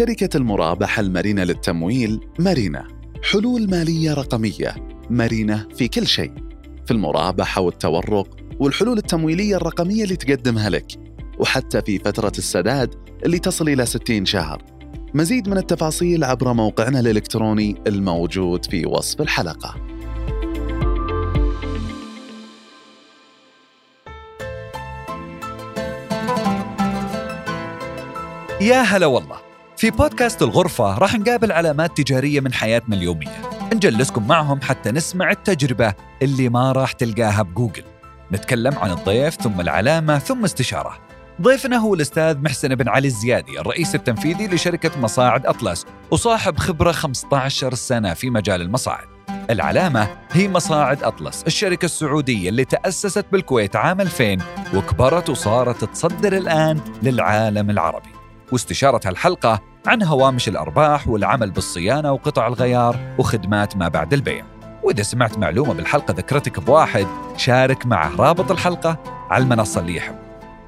شركة المرابحة المرنة للتمويل مارينا. حلول مالية رقمية مرنة في كل شيء. في المرابحة والتورق والحلول التمويلية الرقمية اللي تقدمها لك وحتى في فترة السداد اللي تصل إلى 60 شهر. مزيد من التفاصيل عبر موقعنا الإلكتروني الموجود في وصف الحلقة. يا هلا والله. في بودكاست الغرفة راح نقابل علامات تجارية من حياتنا اليومية. نجلسكم معهم حتى نسمع التجربة اللي ما راح تلقاها بجوجل. نتكلم عن الضيف ثم العلامة ثم استشارة. ضيفنا هو الأستاذ محسن بن علي الزيادي الرئيس التنفيذي لشركة مصاعد أطلس وصاحب خبرة 15 سنة في مجال المصاعد. العلامة هي مصاعد أطلس الشركة السعودية اللي تأسست بالكويت عام 2000 وكبرت وصارت تصدر الآن للعالم العربي. واستشارة هالحلقة عن هوامش الأرباح والعمل بالصيانة وقطع الغيار وخدمات ما بعد البيع. وإذا سمعت معلومة بالحلقة ذكرتك بواحد شارك معه رابط الحلقة على المنصة اللي يحب.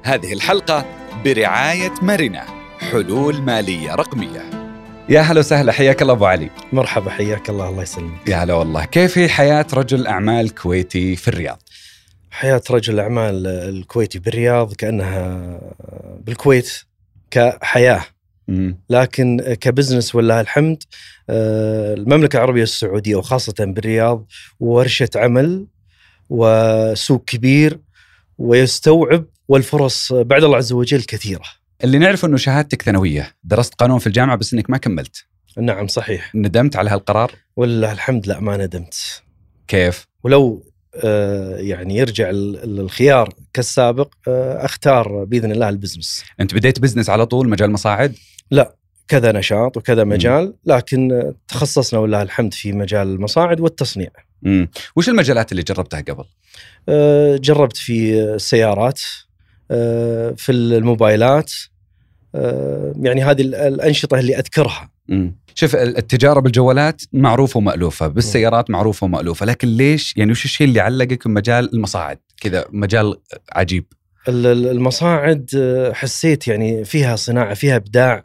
هذه الحلقة برعاية مرنة حلول مالية رقمية. يا هلا وسهلا حياك الله أبو علي. مرحبا حياك الله الله يسلمك. يا هلا والله. كيف هي حياة رجل أعمال كويتي في الرياض؟ حياة رجل الأعمال الكويتي بالرياض كأنها بالكويت كحياة. مم. لكن كبزنس ولله الحمد آه، المملكة العربية السعودية وخاصة بالرياض ورشة عمل وسوق كبير ويستوعب والفرص بعد الله عز وجل كثيرة. اللي نعرف إنه شهادتك ثانوية درست قانون في الجامعة بس إنك ما كملت. نعم صحيح. ندمت على هالقرار؟ ولله الحمد لا ما ندمت. كيف؟ ولو آه، يعني يرجع ال- الخيار كالسابق آه، أختار بإذن الله ال business. أنت بديت business على طول مجال مصاعد؟ كذا نشاط وكذا مجال لكن تخصصنا ولله الحمد في مجال المصاعد والتصنيع. امم وش المجالات اللي جربتها قبل؟ آه، جربت في السيارات آه، في الموبايلات آه، يعني هذه ال- الأنشطة اللي أذكرها. امم شوف ال- التجارة بالجوالات معروفه ومألوفة بالسيارات معروفه ومألوفة لكن ليش؟ يعني وش الشيء اللي علقك في مجال المصاعد؟ كذا مجال عجيب. المصاعد آه، حسيت يعني فيها صناعة فيها إبداع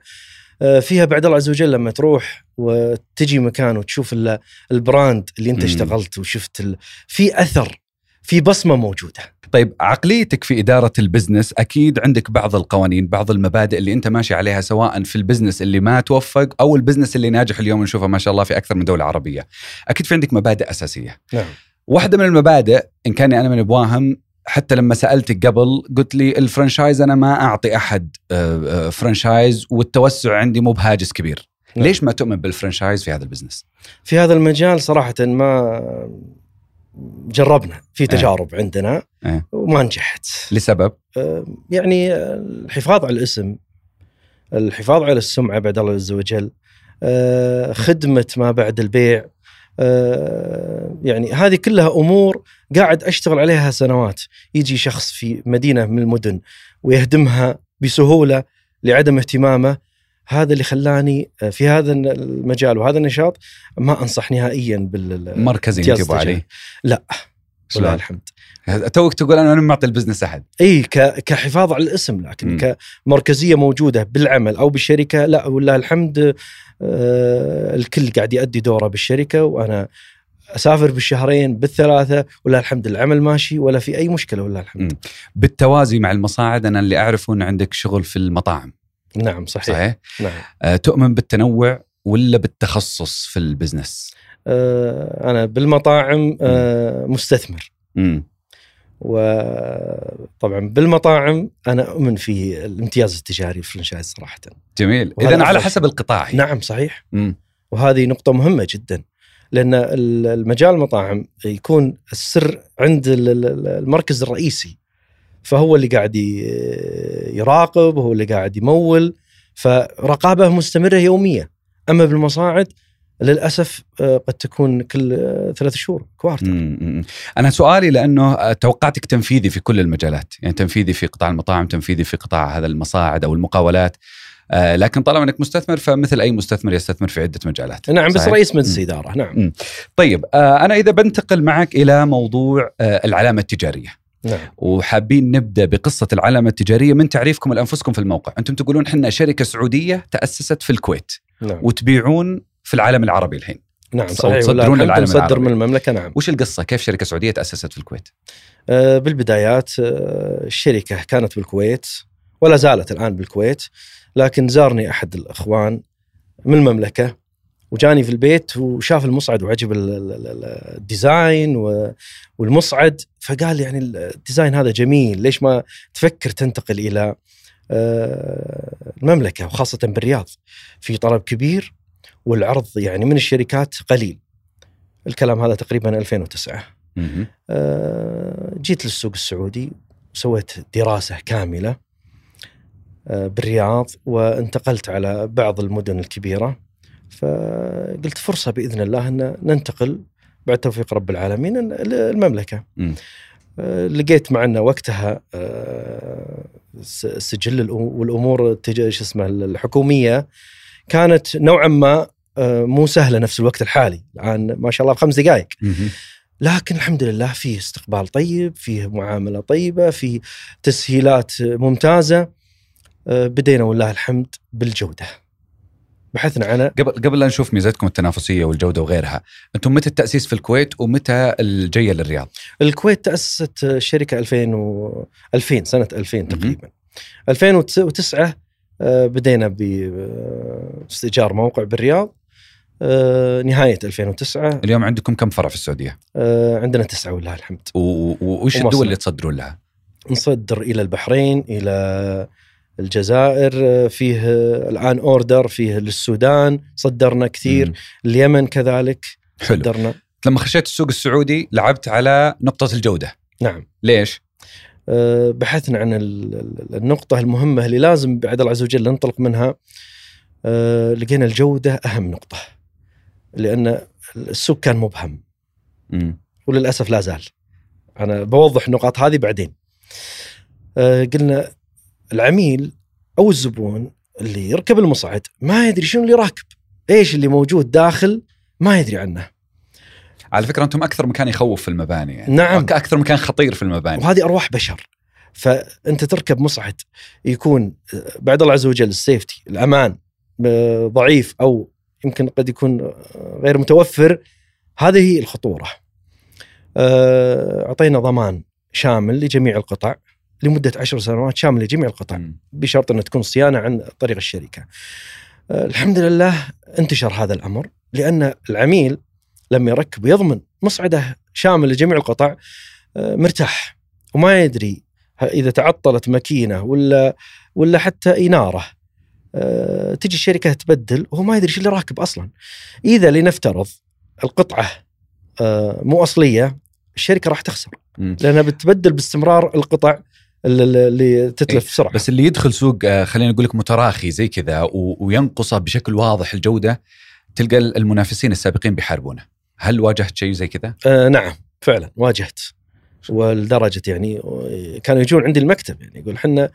آه، فيها بعد الله عز وجل لما تروح وتجي مكان وتشوف ال- ال brand اللي أنت. اشتغلت وشفت ال... في أثر في بصمة موجودة. طيب عقليتك في إدارة ال business أكيد عندك بعض القوانين بعض المبادئ اللي أنت ماشي عليها سواء في ال business اللي ما توفق أو ال business اللي ناجح اليوم نشوفه ما شاء الله في أكثر من دولة عربية. أكيد في عندك مبادئ أساسية. نعم. واحدة من المبادئ إن كان أنا من أبوابهم حتى لما سألتك قبل قلت لي ال franchise أنا ما أعطي أحد آه، آه، franchise والتوسع عندي مو بهاجس كبير. نعم. ليش ما تؤمن بال franchise في هذا ال business؟ في هذا المجال صراحة ما جربنا في تجارب عندنا إيه. وما نجحت. لسبب؟ آه، يعني الحفاظ على الاسم الحفاظ على السمعة بعد الله عز وجل خدمة ما بعد البيع يعني هذه كلها أمور قاعد أشتغل عليها سنوات يجي شخص في مدينة من المدن ويهدمها بسهولة لعدم اهتمامه هذا اللي خلاني آه، في هذا المجال وهذا النشاط ما أنصح نهائيا بال مركزي امتياز أنت أبو علي التجاري. لا؟ ولله الحمد. توك تقول ما معطي البزنس أحد. إي كحفاظ على الاسم لكن مم. كمركزية موجودة بالعمل أو بالشركة لا ولله الحمد آه، الكل قاعد يؤدي دوره بالشركة وأنا أسافر بالشهرين بالثلاثة ولله الحمد العمل ماشي ولا في أي مشكلة ولله الحمد. بالتوازي مع المصاعد أنا اللي اعرفه إن عندك شغل في المطاعم. نعم صحيح, صحيح؟ نعم. أه تؤمن بالتنوع ولا بالتخصص في البزنس؟ آه، أنا بالمطاعم آه، مستثمر. وطبعا بالمطاعم أنا أؤمن في الامتياز التجاري الفرنشايز صراحة. جميل. اذا على حسب. القطاع هي. نعم صحيح. مم. وهذه نقطة مهمة جدا ال- المجال المطاعم يكون السر عند ال- ال- المركز الرئيسي. فهو اللي قاعد يراقب هو اللي قاعد يمول فرقابة مستمرة يومية أما بالمصاعد للأسف آه، قد تكون كل آه، ثلاث شهور كوارتر مم. مم. أنا سؤالي لأنه آه، توقعتك تنفيذي في كل المجالات. يعني تنفيذي في قطاع المطاعم تنفيذي في قطاع هذا المصاعد أو المقاولات. لكن طالما أنك مستثمر فمثل أي مستثمر يستثمر في عدة مجالات. نعم بس؟ رئيس مجلس مم. إدارة نعم. طيب آه أنا إذا بنتقل معك إلى موضوع العلامة التجارية. نعم. وحابين نبدأ بقصة العلامة التجارية من تعريفكم لانفسكم في الموقع، أنتم تقولون إحنا شركة سعودية تأسست في الكويت. نعم. وتبيعون في العالم العربي الحين. نعم صحيح تصدرون للعالم نصدر العربي. من المملكة نعم وش القصة؟ كيف شركة سعودية تأسست في الكويت؟ آه، بالبدايات آه، الشركة كانت بالكويت ولا زالت الآن بالكويت لكن زارني أحد الأخوان من المملكة وجاني في البيت وشاف المصعد وعجب ال- ال- ال- ال design والمصعد فقال يعني ال design هذا جميل ليش ما تفكر تنتقل إلى آه، المملكة وخاصة بالرياض في طلب كبير والعرض يعني من الشركات قليل الكلام هذا تقريبا 2009 مهم. آه، جيت للسوق السعودي سويت دراسة كاملة آه، بالرياض وانتقلت على بعض المدن الكبيرة فقلت فرصة بإذن الله أن ننتقل بعد توفيق رب العالمين المملكة مم. آه، لقيت معنا وقتها آه، س- سجل الأم- والأمور التج- شو اسمه الحكومية كانت نوعا ما آه، مو سهلة نفس الوقت الحالي الآن ما شاء الله بخمس دقائق. لكن الحمد لله فيه استقبال طيب فيه معاملة طيبة فيه تسهيلات ممتازة آه، بدينا والله الحمد بالجودة. بحثنا عن قبل قبل لا نشوف ميزتكم التنافسية والجودة وغيرها، أنتم متى التأسيس في الكويت ومتى الجيه للرياض؟ الكويت تأسست الشركة 2000 و 2000 سنة 2000 تقريبا. 2009 آه، بدينا باستئجار موقع بالرياض. آه، نهاية 2009 اليوم عندكم كم فرع في السعودية؟ آه، عندنا تسعة والله الحمد وش. الدول اللي تصدرون لها؟ نصدر إلى البحرين إلى الجزائر فيه الآن أوردر فيه للسودان صدرنا كثير مم. اليمن كذلك حلو صدرنا لما خشيت السوق السعودي لعبت على نقطة الجودة، نعم ليش؟ أه، بحثنا عن ال- ال- النقطة المهمة اللي لازم بعد الله عز وجل ننطلق منها أه، لقينا الجودة أهم نقطة لأن السوق كان مبهم. مم. وللأسف لا زال. أنا بوضح النقاط هذه بعدين. أه، قلنا العميل أو الزبون اللي يركب المصعد ما يدري شنو اللي راكب. إيش اللي موجود داخل ما يدري عنه. على فكرة أنتم أكثر مكان يخوف في المباني يعني. نعم. أكثر مكان خطير في المباني. وهذه أرواح بشر. فأنت تركب مصعد يكون آه، بعد الله عز وجل السيفتي الأمان آه، ضعيف أو يمكن قد يكون غير متوفر هذه هي الخطورة. آه، أعطينا ضمان شامل لجميع القطع لمدة عشر سنوات شامل لجميع القطع. بشرط أن تكون صيانة عن طريق الشركة. آه، الحمد لله انتشر هذا الأمر لأن العميل لما يركب ويضمن مصعده شامل لجميع القطع آه، مرتاح وما يدري إذا تعطلت ماكينة ولا ولا حتى إنارة تجي الشركة تبدل وهو ما يدري إيش اللي راكب أصلا. إذا لنفترض القطعة آه، مو أصلية الشركة راح تخسر. لأنها بتبدل باستمرار القطع اللي- تتلف إيه، بسرعة. بس اللي يدخل سوق آه، خلينا نقول لك متراخي زي كذا وينقصه بشكل واضح الجودة تلقى المنافسين السابقين بيحاربونه هل واجهت شيء زي كذا آه نعم فعلا واجهت ولدرجة يعني كانوا يجون عندي المكتب يعني يقول إحنا آه،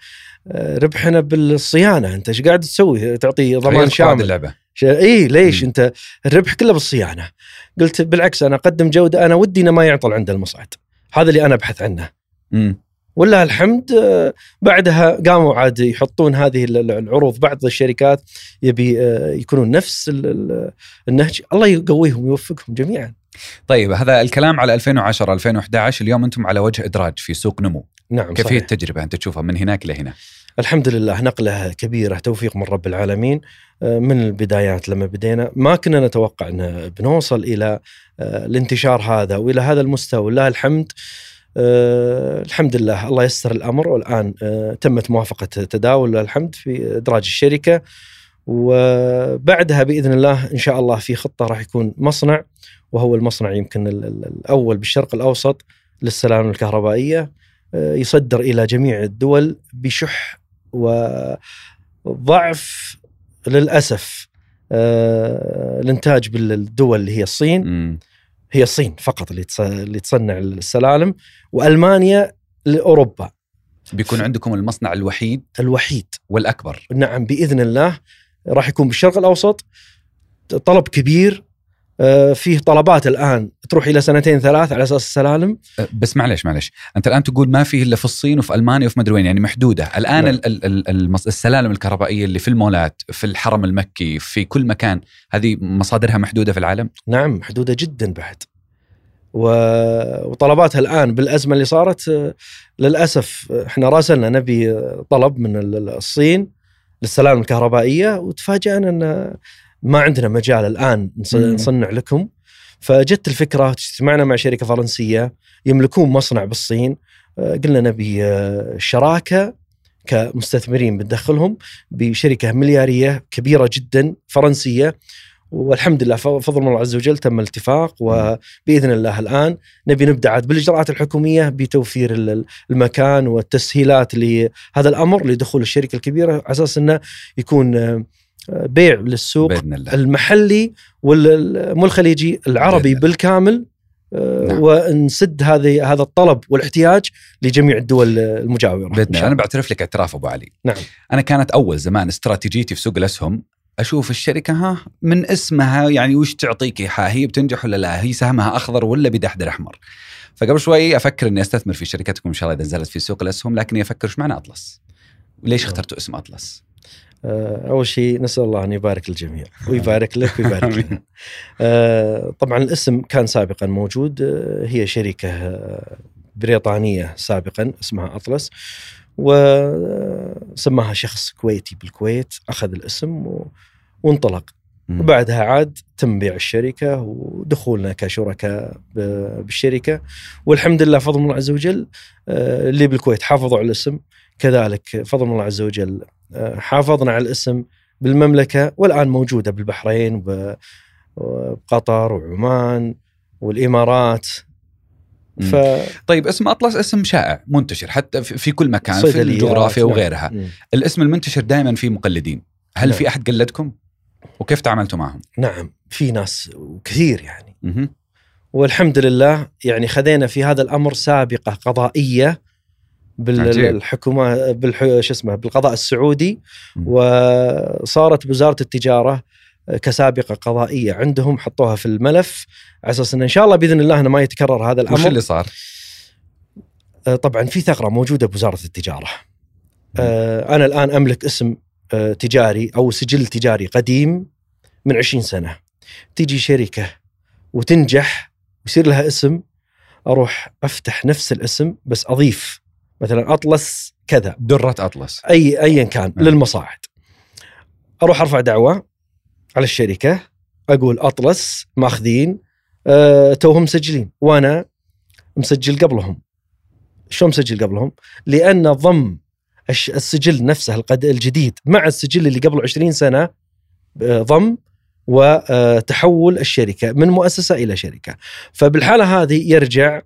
ربحنا بالصيانة. أنت إيش قاعد تسوي؟ تعطي ضمان شامل. اللعبة. اي ليش؟ مم. أنت الربح كله بالصيانة. قلت بالعكس أنا أقدم جودة أنا ودي إنه ما يعطل عند المصعد. هذا اللي أنا أبحث عنه. مم. ولله الحمد آه، بعدها قاموا عاد يحطون هذه ال- ال- العروض. بعض الشركات يبي آه، يكونون نفس ال- ال- النهج. الله يقويهم ويوفقهم جميعا. طيب هذا الكلام على 2010 2011 اليوم أنتم على وجه إدراج في سوق نمو. نعم كيف هي. التجربة؟ أنت تشوفها من هناك لهنا الحمد لله نقلة كبيرة توفيق من رب العالمين. آه، من البدايات لما بدينا ما كنا نتوقع أن بنوصل إلى آه، الانتشار هذا وإلى هذا المستوى. لله الحمد آه، الحمد لله الله يسر الأمر. والآن آه، تمت موافقة تداول لله الحمد في إدراج الشركة. وبعدها بإذن الله إن شاء الله في خطة راح يكون مصنع. وهو المصنع يمكن ال- ال- الأول بالشرق الأوسط للسلالم الكهربائية آه، يصدر إلى جميع الدول بشح وضعف للأسف آه، الإنتاج بالدول اللي هي الصين. هي الصين فقط اللي تص- اللي تصنع السلالم وألمانيا لأوروبا. بيكون عندكم المصنع الوحيد؟ الوحيد. والأكبر. نعم بإذن الله راح يكون بالشرق الأوسط طلب كبير فيه طلبات الآن تروح إلى سنتين ثلاث على أساس السلالم أه، بس معلش معلش أنت الآن تقول ما فيه إلا في الصين وفي ألمانيا وفي مدري وين يعني محدودة. الآن. ال- ال- ال- المص- السلالم الكهربائية اللي في المولات في الحرم المكي في كل مكان هذه مصادرها محدودة في العالم؟ نعم محدودة جدا بعد. و- وطلباتها الآن بالأزمة اللي صارت آه، للأسف آه، إحنا راسلنا نبي آه، طلب من ال- ال- الصين للسلالم الكهربائية وتفاجئنا إن ما عندنا مجال الآن. نصنع لكم. فجت الفكرة اجتمعنا مع شركة فرنسية يملكون مصنع بالصين. آه، قلنا نبي آه، شراكة كمستثمرين بندخلهم بشركة مليارية كبيرة جدا فرنسية. والحمد لله فضل من الله عز وجل تم الاتفاق. وبإذن الله الآن نبي نبدأ عاد بالإجراءات الحكومية بتوفير ال- ال- المكان والتسهيلات لهذا الأمر لدخول الشركة الكبيرة على أساس إنه يكون آه، بيع للسوق بإذن الله. المحلي والمو الخليجي العربي بإذن. بالكامل آه، نعم. ونسد هذه هذا الطلب والاحتياج لجميع الدول المجاورة. بإذن الله. أنا بعترف لك اعتراف أبو علي. نعم. أنا كانت أول زمان استراتيجيتي في سوق الأسهم أشوف الشركة ها من اسمها يعني وش تعطيك؟ ايحاء هي بتنجح ولا لا؟ هي سهمها أخضر ولا بدحدر أحمر؟ فقبل شوي أفكر إني أستثمر في شركتكم إن شاء الله إذا نزلت في سوق الأسهم لكني أفكر إيش معنى أطلس؟ وليش نعم. اخترتوا اسم أطلس؟ أول شيء نسأل الله أن يبارك للجميع ويبارك لك ويبارك لنا. آه، طبعا الاسم كان سابقا موجود آه، هي شركة آه، بريطانية سابقا اسمها أطلس وسماها شخص كويتي بالكويت أخذ الاسم و- وانطلق. وبعدها عاد تم بيع الشركة ودخولنا كشركاء بالشركة والحمد لله فضل الله عز وجل آه، اللي بالكويت حافظوا على الاسم كذلك فضل الله عز وجل آه، حافظنا على الاسم بالمملكة والآن موجودة بالبحرين وبقطر وعمان والإمارات. ف طيب اسم أطلس اسم شائع منتشر حتى في في كل مكان في الجغرافيا نعم. وغيرها مم. الاسم المنتشر دائما فيه مقلدين هل نعم. في أحد قلدكم وكيف تعاملتوا معهم نعم في ناس وكثير يعني مهم. والحمد لله يعني خذينا في هذا الأمر سابقة قضائية. بالحكومة بالح... شو اسمه بالقضاء السعودي. وصارت بوزارة التجارة كسابقة قضائية عندهم حطوها في الملف على أساس انه إن شاء الله بإذن الله إنه ما يتكرر هذا وش الامر اللي صار؟ آه، طبعا في ثغرة موجودة بوزارة التجارة. آه، أنا الآن أملك اسم آه، تجاري أو سجل تجاري قديم من 20 سنة. تيجي شركة وتنجح ويصير لها اسم أروح أفتح نفس الاسم بس أضيف مثلا أطلس كذا درة أطلس أي ايا كان نعم. للمصاعد. أروح أرفع دعوة على الشركة أقول أطلس ماخذين أه توهم مسجلين وأنا مسجل قبلهم. شلون مسجل قبلهم؟ لأن ضم السجل نفسه الجديد مع السجل اللي قبله 20 سنة آه، ضم وتحول الشركة من مؤسسة إلى شركة. فبالحالة هذه يرجع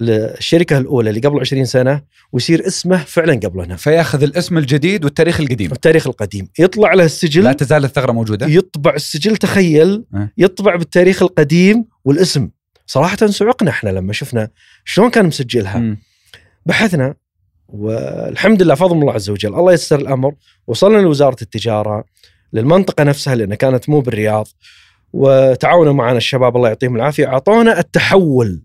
للشركة الأولى اللي قبل 20 سنة ويصير اسمه فعلا قبله نفس فياخذ الاسم الجديد والتاريخ القديم. التاريخ القديم. يطلع له السجل. لا تزال الثغرة موجودة. يطبع السجل تخيل. أه. يطبع بالتاريخ القديم والاسم. صراحة سعقنا إحنا لما شفنا شلون كان مسجلها. مم. بحثنا والحمد لله فضل الله عز وجل الله يسر الأمر. وصلنا لوزارة التجارة للمنطقة نفسها لأن كانت مو بالرياض. وتعاونوا معنا الشباب الله يعطيهم العافية. أعطونا التحول.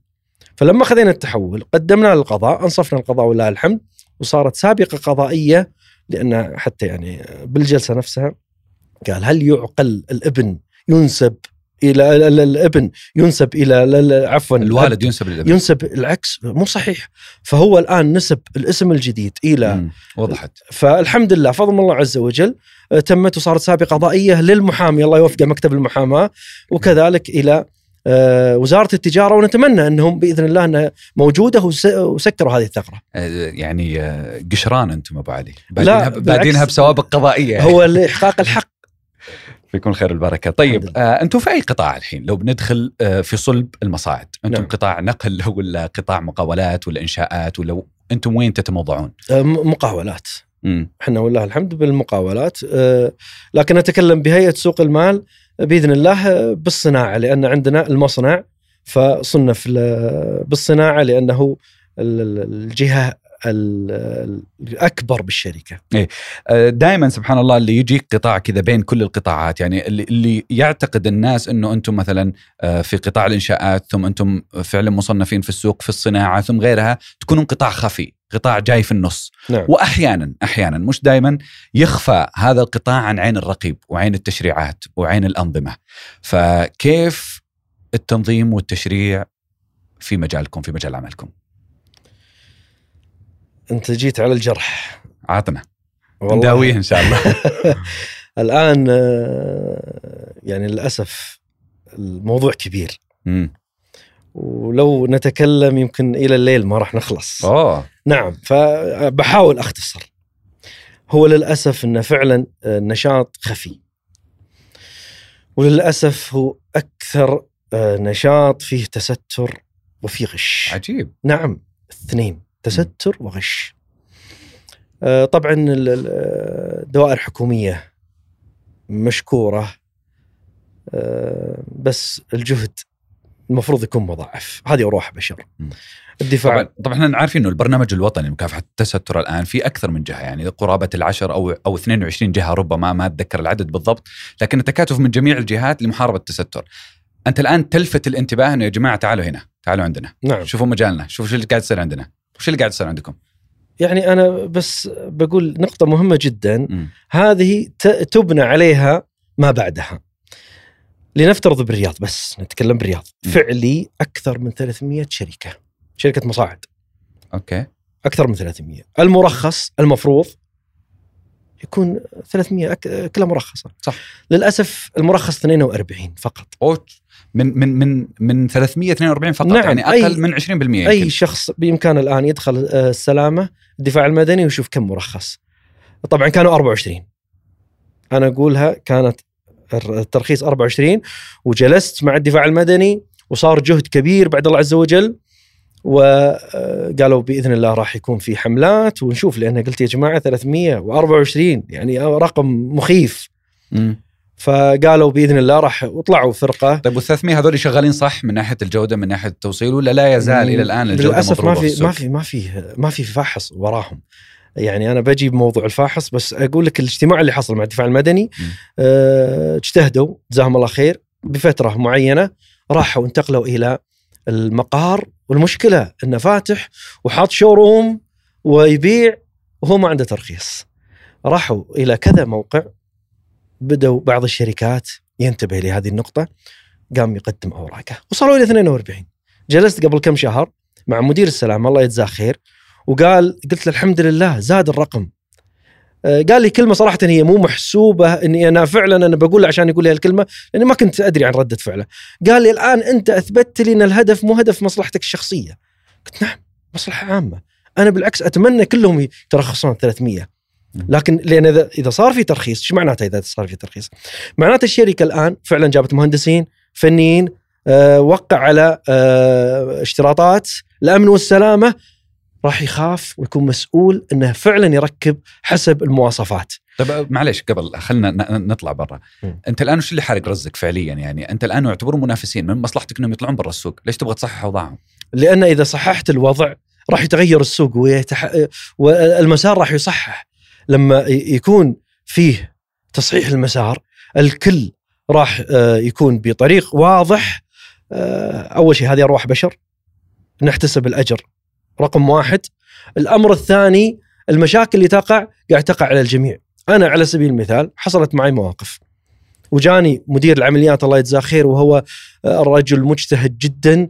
فلما خذينا التحول قدمنا للقضاء أنصفنا القضاء ولله الحمد وصارت سابقة قضائية لأن حتى يعني بالجلسة نفسها قال هل يعقل الابن ينسب إلى ال- ال- الابن ينسب إلى ال- ال- عفوا الوالد ينسب للابن. ينسب العكس؟ مو صحيح. فهو الآن نسب الاسم الجديد إلى. وضحت. فالحمد لله فضل من الله عز وجل آه، تمت وصارت سابقة قضائية للمحامي الله يوفقه مكتب المحاماة وكذلك إلى وزارة التجارة ونتمنى أنهم بإذن الله أنها موجودة وس- وسكروا هذه الثغرة. آه، يعني آه، قشران أنتم أبو علي بادينها بالعكس. بادينها بسوابق قضائية. هو لإحقاق الحق فيكون خير البركة طيب آه أنتم في أي قطاع الحين لو بندخل آه في صلب المصاعد أنتم نعم. قطاع نقل ولا قطاع مقاولات ولا إنشاءات ولا أنتم وين تتموضعون آه، مقاولات. إحنا والله الحمد بالمقاولات آه، لكن أتكلم بهيئة سوق المال بإذن الله بالصناعة لأن عندنا المصنع فصنف بالصناعة لأنه ال- ال- الجهة ال- ال- الأكبر بالشركة. دائما سبحان الله اللي يجيك قطاع كذا بين كل القطاعات. يعني اللي, اللي يعتقد الناس إنه أنتم مثلا آه، في قطاع الإنشاءات ثم أنتم فعلا مصنفين في السوق في الصناعة ثم غيرها تكونون قطاع خفي قطاع جاي في النص. نعم. واحيانا أحيانا مش دائما يخفى هذا القطاع عن عين الرقيب وعين التشريعات وعين الأنظمة. فكيف التنظيم والتشريع في مجالكم في مجال عملكم؟ انت جيت على الجرح. عاطنا والله. نداويه إن شاء الله. الآن آه، يعني للأسف الموضوع كبير. مم. ولو نتكلم يمكن إلى الليل ما راح نخلص. أوه. نعم فبحاول أختصر. هو للأسف إنه فعلا النشاط خفي. وللأسف هو أكثر آه، نشاط فيه تستر وفيه غش. عجيب. نعم اثنين. تستر وغش. آه، طبعا ال- ال- الدوائر الحكوميه مشكورة آه، بس الجهد المفروض يكون مضاعف. هذه أروح بشر. الدفاع. طبعا طبعا إحنا عارفين إنه البرنامج الوطني لمكافحة التستر الآن في أكثر من جهة. يعني قرابة العشر أو أو 22 جهة ربما ما أتذكر العدد بالضبط لكن التكاتف من جميع الجهات لمحاربة التستر. أنت الآن تلفت الانتباه إنه يا جماعة تعالوا هنا تعالوا عندنا. نعم. شوفوا مجالنا شوفوا شو اللي قاعد يصير عندنا. وش اللي قاعد يصير عندكم؟ يعني أنا بس بقول نقطة مهمة جدا. مم. هذه تبنى عليها ما بعدها. لنفترض بالرياض بس نتكلم بالرياض. م. فعلي أكثر من 300 شركة. شركة مصاعد. أوكي. أكثر من 300 المرخص المفروض يكون 300 أك... كلها مرخصة. صح. للأسف المرخص 42 فقط. أو من من من من 342 فقط نعم، يعني أي- أقل من 20% يمكن. أي شخص بامكانه الآن يدخل آه، السلامة الدفاع المدني ويشوف كم مرخص طبعا كانوا 24 أنا أقولها كانت الترخيص 24 وجلست مع الدفاع المدني وصار جهد كبير بعد الله عز وجل وقالوا بإذن الله راح يكون في حملات ونشوف لأن قلت يا جماعة 324 يعني رقم مخيف مم. فقالوا بإذن الله راح وطلعوا فرقة طيب وال 300 هذول شغالين صح من ناحية الجودة من ناحية التوصيل ولا لا يزال إلى الآن الجودة للأسف ما في ما؟ في ما في ما في فاحص وراهم يعني أنا بجي بموضوع الفاحص بس أقول لك الاجتماع اللي حصل مع الدفاع المدني. آه، اجتهدوا جزاهم الله خير بفترة معينة راحوا انتقلوا إلى المقار والمشكلة انه فاتح وحاط شوروم ويبيع وهو ما عنده ترخيص راحوا إلى كذا موقع بدأوا بعض الشركات ينتبه لهذه النقطة قام يقدم أوراقه وصلوا إلى 42 جلست قبل كم شهر مع مدير السلامة الله يجزاه خير وقال قلت له الحمد لله زاد الرقم آه، قال لي كلمة صراحة هي مو محسوبة إني أنا فعلا أنا بقول عشان يقول لي هالكلمة لأني ما كنت أدري عن ردة فعله. قال لي الآن أنت اثبتت لي إن الهدف مو هدف مصلحتك الشخصية. قلت نعم مصلحة عامة. أنا بالعكس أتمنى كلهم يترخصون 300 لكن لأن اذا إذا صار في ترخيص إيش معناته إذا صار في ترخيص؟ معناته الشركة الآن فعلا جابت مهندسين فنيين آه وقع على آه اشتراطات الأمن والسلامة راح يخاف ويكون مسؤول إنه فعلا يركب حسب المواصفات. طيب معليش قبل خلينا نطلع برا. أنت الآن وش اللي حارق رزق فعليا يعني أنت الآن يعتبرون منافسين من مصلحتك إنهم يطلعون برا السوق ليش تبغى تصحح أوضاعهم لأن إذا صححت الوضع راح يتغير السوق ويتح... والمسار راح يصحح لما يكون فيه تصحيح المسار الكل راح آه، يكون بطريق واضح. آه، أول شيء هذه أرواح بشر نحتسب الأجر. رقم واحد. الأمر الثاني المشاكل اللي تقع قاعد تقع على الجميع. أنا على سبيل المثال حصلت معي مواقف. وجاني مدير العمليات الله يجزاه خير وهو آه، رجل مجتهد جدا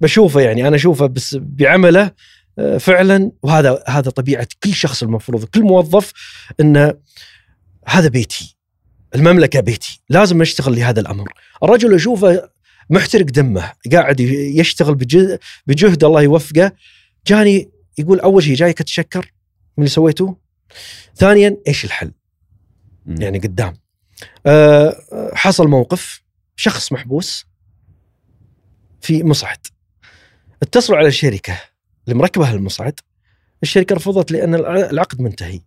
بشوفه يعني أنا أشوفه بس بعمله فعلا وهذا هذا طبيعة كل شخص المفروض كل موظف انه هذا بيتي المملكة بيتي لازم نشتغل لهذا الأمر. الرجل اشوفه محترق دمه قاعد يشتغل بج- بجهد الله يوفقه جاني يقول أول شيء جايك اتشكر من اللي سويته ثانيا إيش الحل. يعني قدام. أه حصل موقف شخص محبوس في مصعد. اتصلوا على الشركة. اللي مركبه المصعد الشركة رفضت لأن الع- العقد منتهي.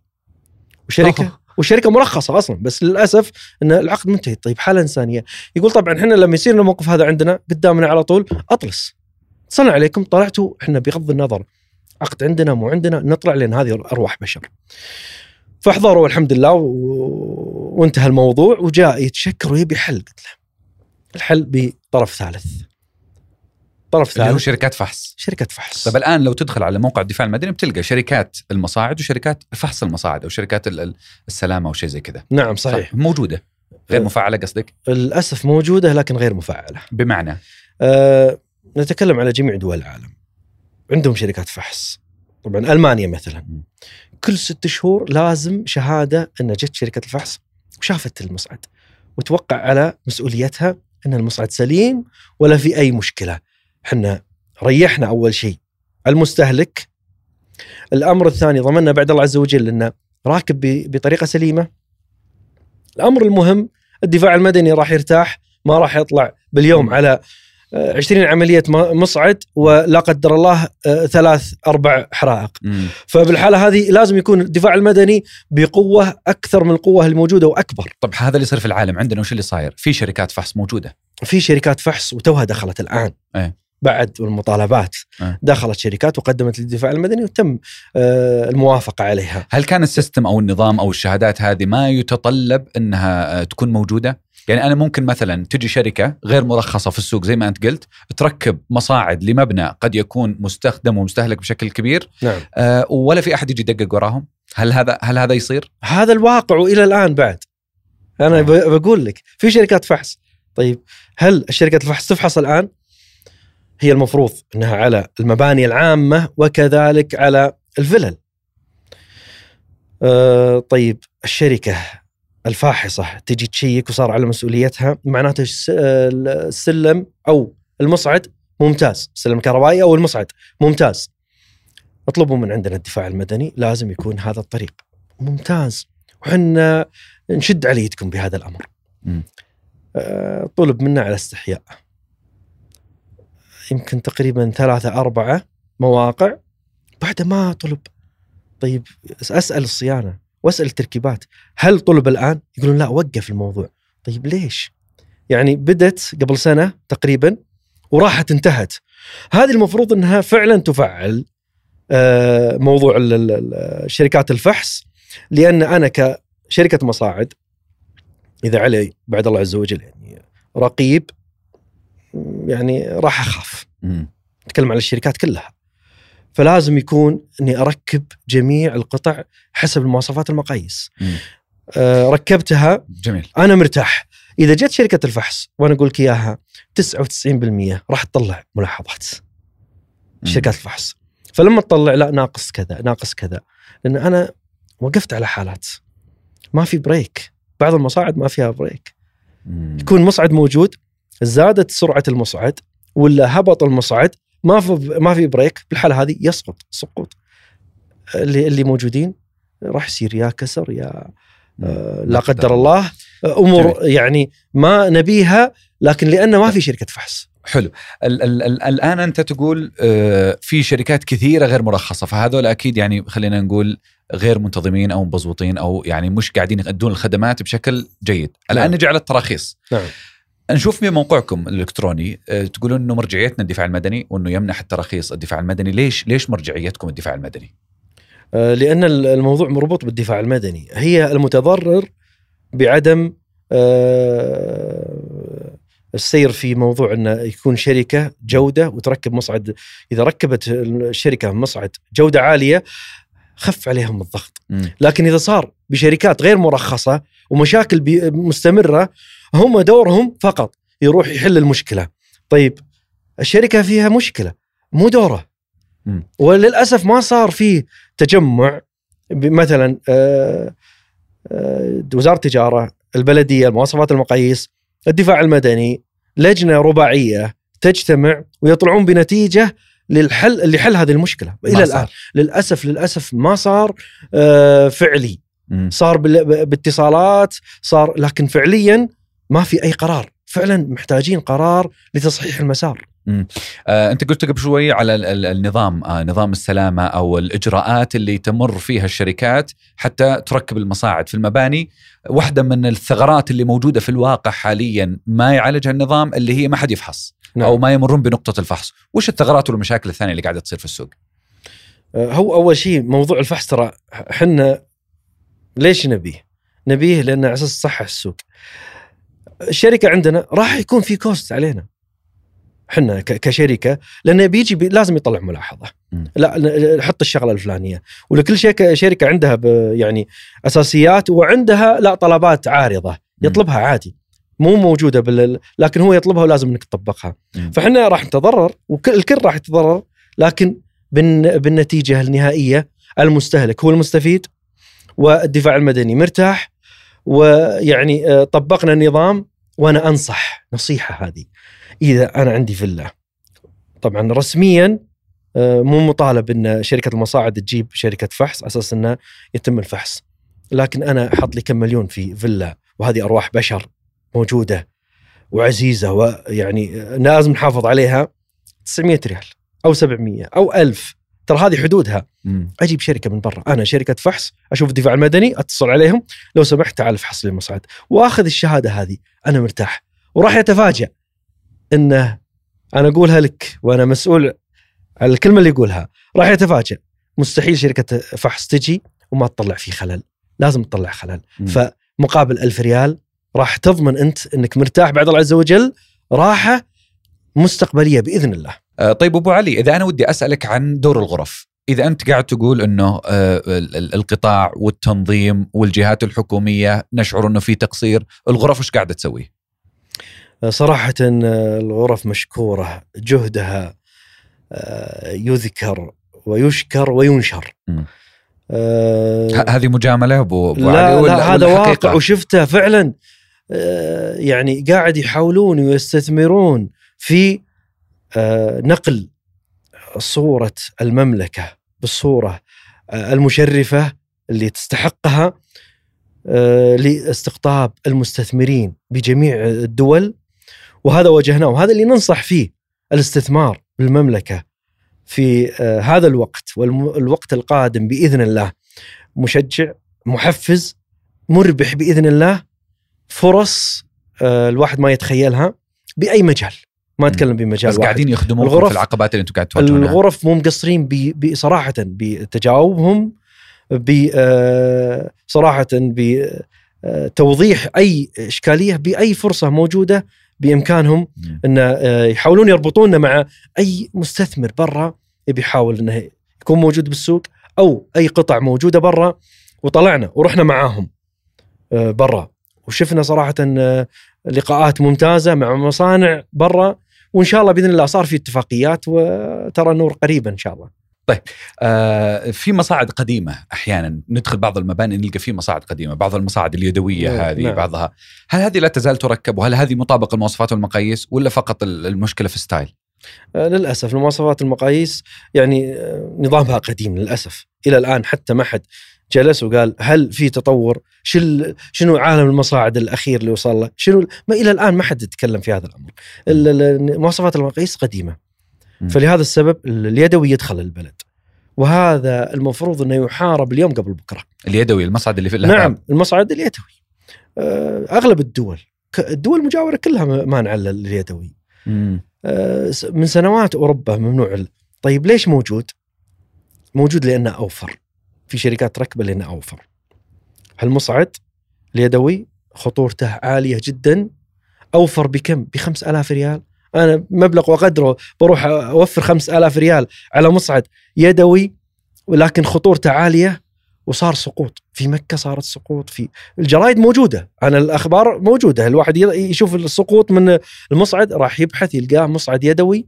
وشركة أوه. والشركة مرخصة أصلا بس للأسف إن العقد منتهي. طيب حالة إنسانية. يقول طبعا إحنا لما يصير الموقف هذا عندنا قدامنا على طول اطلس اتصلنا عليكم. طلعتوا إحنا بغض النظر. عقد عندنا مو عندنا نطلع لأن هذه أرواح بشر. فاحضروا الحمد لله و... وانتهى الموضوع وجاء يتشكر ويبي حل. قلت له الحل بطرف ثالث. طرف اللي هو ثالث. شركات فحص. شركة فحص. طيب الآن لو تدخل على موقع الدفاع المدني بتلقى شركات المصاعد وشركات فحص المصاعد أو شركات ال- ال- السلامة أو شيء زي كذا. نعم صحيح. موجودة. غير أه. مفعله قصدك؟ للأسف موجودة لكن غير مفعله بمعنى؟ أه نتكلم على جميع دول العالم. عندهم شركات فحص. طبعا ألمانيا مثلا. كل ست شهور لازم شهادة أن جت شركة الفحص وشافت المصعد وتوقع على مسؤوليتها أن المصعد سليم ولا في أي مشكلة. إحنا ريحنا أول شيء. المستهلك. الأمر الثاني ضمننا بعد الله عز وجل إنه راكب بطريقة سليمة. الأمر المهم الدفاع المدني راح يرتاح ما راح يطلع باليوم. على آه، 20 عملية م- مصعد ولا قدر الله آه، ثلاث أربع حرائق. مم. فبالحالة هذه لازم يكون الدفاع المدني بقوة أكثر من القوة الموجودة وأكبر. طب هذا اللي يصير في العالم عندنا وش اللي صاير؟ في شركات فحص موجودة. في شركات فحص وتوها دخلت الآن. إيه. بعد المطالبات. إيه. دخلت شركات وقدمت للدفاع المدني وتم آه، الموافقة عليها. هل كان السيستم أو النظام أو الشهادات هذه ما يتطلب إنها آه، تكون موجودة؟ يعني أنا ممكن مثلا تجي شركة غير مرخصة في السوق زي ما أنت قلت تركب مصاعد لمبنى قد يكون مستخدم ومستهلك بشكل كبير نعم. آه، ولا في أحد يجي يدقق وراهم؟ هل هذا هل هذا يصير؟ هذا الواقع وإلى الآن بعد. أنا آه. بقول لك في شركات فحص. طيب هل الشركات الفحص تفحص الآن؟ هي المفروض إنها على المباني العامة وكذلك على الفلل. آه طيب الشركة الفاحصة تجي تشيك وصار على مسؤوليتها معناته الس- السلم أو المصعد ممتاز. السلم الكهربائي أو المصعد ممتاز. اطلبوا من عندنا الدفاع المدني لازم يكون هذا الطريق ممتاز. وحنا نشد على يدكم بهذا الأمر. آه، طلب منا على استحياء. يمكن تقريبا ثلاثة أربعة مواقع. بعد ما طلب طيب أسأل الصيانة وأسأل التركيبات. هل طلب الآن؟ يقولون لا وقف الموضوع. طيب ليش؟ يعني بدت قبل سنة تقريبا وراحت انتهت. هذه المفروض أنها فعلا تفعل آه، موضوع شركات الفحص لأن أنا كشركة مصاعد إذا علي بعد الله عز وجل يعني رقيب يعني راح أخاف. مم. نتكلم على الشركات كلها. فلازم يكون إني أركب جميع القطع حسب المواصفات المقاييس. أه ركبتها جميل. أنا مرتاح. إذا جت شركة الفحص وأنا أقول لك إياها 99% راح تطلع ملاحظات. مم. شركات الفحص. فلما تطلع لا ناقص كذا ناقص كذا. لأن أنا وقفت على حالات. ما في brake بعض المصاعد ما فيها brake مم. يكون مصعد موجود زادت سرعة المصعد ولا هبط المصعد ما في ما في brake بالحالة هذه يسقط سقوط. اللي اللي موجودين راح يصير يا كسر يا آه، لا قدر الله آه، أمور يعني ما نبيها لكن لأنه ما في شركة فحص. حلو. ال ال ال الآن أنت تقول آه، في شركات كثيرة غير مرخصة فهذول أكيد يعني خلينا نقول غير منتظمين أو مبزوطين أو يعني مش قاعدين يقدمون الخدمات بشكل جيد. الآن نعم. نجي على التراخيص. نعم. نشوف في موقعكم الإلكتروني آه، تقولون إنه مرجعيتنا الدفاع المدني وإنه يمنح التراخيص الدفاع المدني. ليش ليش مرجعيتكم الدفاع المدني؟ آه، لأن الموضوع مربوط بالدفاع المدني. هي المتضرر بعدم آه، السير في موضوع انه يكون شركة جودة وتركب مصعد. إذا ركبت الشركة مصعد جودة عالية خف عليهم الضغط. لكن إذا صار بشركات غير مرخصة ومشاكل مستمرة هم دورهم فقط يروح يحل المشكلة طيب الشركة فيها مشكلة مو دوره. وللأسف ما صار فيه تجمع مثلا آه، آه، وزارة التجارة البلدية المواصفات المقاييس الدفاع المدني لجنة رباعية تجتمع ويطلعون بنتيجة للحل اللي حل هذه المشكلة إلى الآن صار. للأسف للأسف ما صار آه، فعلي. صار باتصالات صار لكن فعليا ما في أي قرار فعلا محتاجين قرار لتصحيح المسار آه، أنت قلت قبل شوي على ال- ال- النظام آه، نظام السلامة أو الإجراءات اللي تمر فيها الشركات حتى تركب المصاعد في المباني واحدة من الثغرات اللي موجودة في الواقع حاليا ما يعالجها النظام اللي هي ما حد يفحص نعم. أو ما يمرون بنقطة الفحص وش الثغرات والمشاكل الثانية اللي قاعدة تصير في السوق آه، هو أول شيء موضوع الفحص ترى إحنا ليش نبيه؟ نبيه لأن على أساس تصحح السوق. الشركة عندنا راح يكون في كوست علينا. إحنا كشركة لأنه بيجي بي لازم يطلع ملاحظة. لا حط الشغلة الفلانية ولكل شركه شركة عندها يعني أساسيات وعندها لا طلبات عارضة يطلبها عادي مو موجودة بال لكن هو يطلبها ولازم إنك تطبقها. فاحنا راح نتضرر وكل الكل راح يتضرر لكن بالن- بالنتيجة النهائية المستهلك هو المستفيد والدفاع المدني مرتاح ويعني آه، طبقنا النظام وأنا أنصح نصيحة هذه إذا أنا عندي فيلا طبعا رسميا آه، مو مطالب إن شركة المصاعد تجيب شركة فحص على أساس إنه يتم الفحص. لكن أنا أحط لي كم مليون في فيلا وهذه أرواح بشر موجودة وعزيزة ويعني آه، لازم نحافظ عليها. 900 ريال أو 700 أو 1000 ترى هذه حدودها. مم. أجيب شركة من برا. أنا شركة فحص أشوف الدفاع المدني أتصل عليهم. لو سمحت تعال افحص لي المصعد وأخذ الشهادة هذه. أنا مرتاح. وراح يتفاجأ إنه أنا أقولها لك وأنا مسؤول على الكلمة اللي يقولها. راح يتفاجأ. مستحيل شركة فحص تجي وما تطلع فيه خلل. لازم تطلع خلل. مم. فمقابل ألف ريال راح تضمن أنت إنك مرتاح بعد الله عز وجل راحة مستقبلية بإذن الله. طيب أبو علي إذا أنا ودي أسألك عن دور الغرف إذا أنت قاعد تقول إنه آه، ال- ال- القطاع والتنظيم والجهات الحكومية نشعر إنه في تقصير الغرف وش قاعدة تسوي آه، الغرف مشكورة جهدها آه، يذكر ويشكر وينشر. آه، هذه مجاملة أبو أبو علي لا ولا لا هذا واقع؟ وشفته فعلا آه، يعني قاعد يحاولون ويستثمرون في آه، نقل صورة المملكة بالصورة آه، المشرفة اللي تستحقها آه، لاستقطاب المستثمرين بجميع الدول. وهذا وجهناه وهذا اللي ننصح فيه الاستثمار بالمملكة في آه، هذا الوقت والوقت القادم بإذن الله. مشجع محفز مربح بإذن الله. فرص آه، الواحد ما يتخيلها بأي مجال. ما. أتكلم بمجال بس واحد. قاعدين يخدمون الغرف- في العقبات اللي أنتم قاعد تواجهونها الغرف مو مقصرين ب- ب- صراحة بتجاوبهم ب آه، صراحة بتوضيح أي إشكالية بأي فرصة موجودة بإمكانهم. إن آه، يحاولون يربطوننا مع أي مستثمر برا يبي يحاول إنه يكون موجود بالسوق أو أي قطع موجودة برا وطلعنا ورحنا معاهم آه، برا وشفنا صراحة آه، لقاءات ممتازة مع مصانع برا وإن شاء الله بإذن الله صار في اتفاقيات وترى النور قريبا إن شاء الله. آه في مصاعد قديمة أحيانا ندخل بعض المباني نلقى في مصاعد قديمة بعض المصاعد اليدوية نعم، هذه نعم. بعضها هل هذه لا تزال تركب وهل هذه مطابقة المواصفات والمقاييس ولا فقط ال- المشكلة في ستايل آه، للأسف المواصفات المقاييس يعني آه، نظامها قديم للأسف إلى الآن حتى ما حد جلس وقال هل في تطور؟ شو ال- شنو عالم المصاعد الأخير اللي وصل له؟ شنو ما إلى الآن ما حد يتكلم في هذا الأمر. ال- ال- مواصفات المقاييس قديمة. فلهذا السبب ال- اليدوي يدخل البلد. وهذا المفروض إنه يحارب اليوم قبل بكرة. اليدوي المصعد اللي في نعم المصعد اليدوي. آه، أغلب الدول الدول المجاورة كلها مانعه لل- اليدوي. مم. آه، من سنوات أوروبا ممنوع طيب ليش موجود؟ موجود لأنه أوفر في شركات تركبه لأنه أوفر. هالمصعد اليدوي خطورته عالية جدا؟ أوفر بكم؟ ب 5000 ريال؟ أنا مبلغ وقدره بروح أوفر 5000 ريال على مصعد يدوي ولكن خطورته عالية وصار سقوط. في مكة صارت سقوط في الجرايد موجودة. أنا الأخبار موجودة. الواحد يشوف السقوط من المصعد راح يبحث يلقاه مصعد يدوي.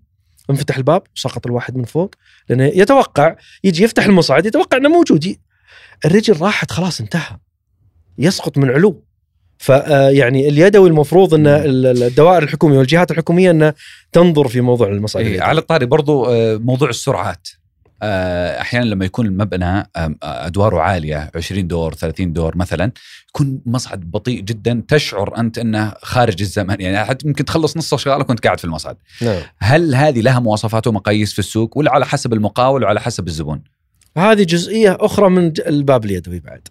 انفتح الباب وسقط الواحد من فوق لأنه يتوقع يجي يفتح المصعد يتوقع إنه موجود. الرجل راحت خلاص انتهى. يسقط من علو. فيعني اليدوي المفروض إن ال- ال- الدوائر الحكومية والجهات الحكومية ان تنظر في موضوع المصعد. إيه. على الطاري برضو آه، موضوع السرعات. آه، أحيانا لما يكون المبنى آه، أدواره عالية 20 دور 30 دور مثلا يكون مصعد بطيء جدا تشعر أنت إنه خارج الزمن يعني حتى ممكن تخلص نص شغالك وأنت قاعد في المصعد. نعم. هل هذه لها مواصفات ومقاييس في السوق؟ ولا على حسب المقاول وعلى حسب الزبون؟ هذه جزئية أخرى من الباب اليدوي بعد.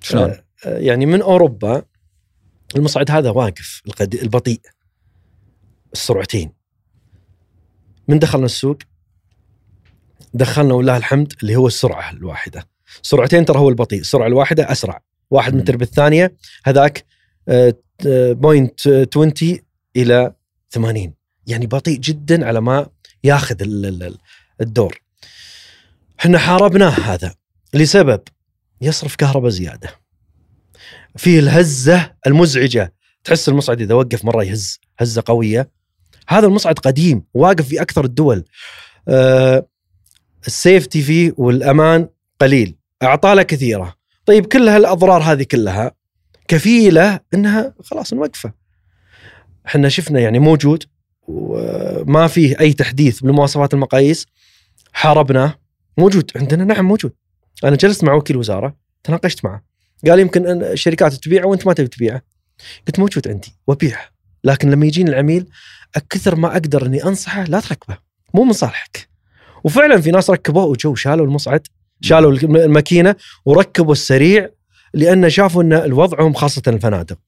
شلون؟ آه، آه، يعني من أوروبا المصعد هذا واقف البطيء. السرعتين. من دخلنا السوق؟ دخلنا ولله الحمد اللي هو السرعة الواحدة. سرعتين ترى هو البطيء السرعة الواحدة أسرع. واحد. متر بالثانية هذاك آه، آه، بوينت 20 إلى 80 يعني بطيء جدا على ما ياخذ ال- ال- ال- الدور. إحنا حاربناه هذا. لسبب؟ يصرف كهرباء زيادة. فيه الهزة المزعجة. تحس المصعد إذا وقف مرة يهز هزة قوية. هذا المصعد قديم واقف في أكثر الدول. آه السيفتي فيه والأمان قليل. اعطاله كثيرة. طيب كل هالأضرار هذه كلها كفيلة إنها خلاص نوقفة. إحنا شفنا يعني موجود وما فيه أي تحديث بالمواصفات المقاييس حاربناه موجود عندنا نعم موجود. أنا جلست مع وكيل وزارة تناقشت معه. قال يمكن أن الشركات تبيعه وأنت ما تبي تبيعه. قلت موجود عندي وأبيعه لكن لما يجيني العميل كثر ما أقدر إني أنصحه لا تركبه مو من صالحك. وفعلا في ناس ركبوه وجو شالوا المصعد شالوا الم- الماكينة وركبوا السريع لأن شافوا أن الوضعهم خاصة الفنادق.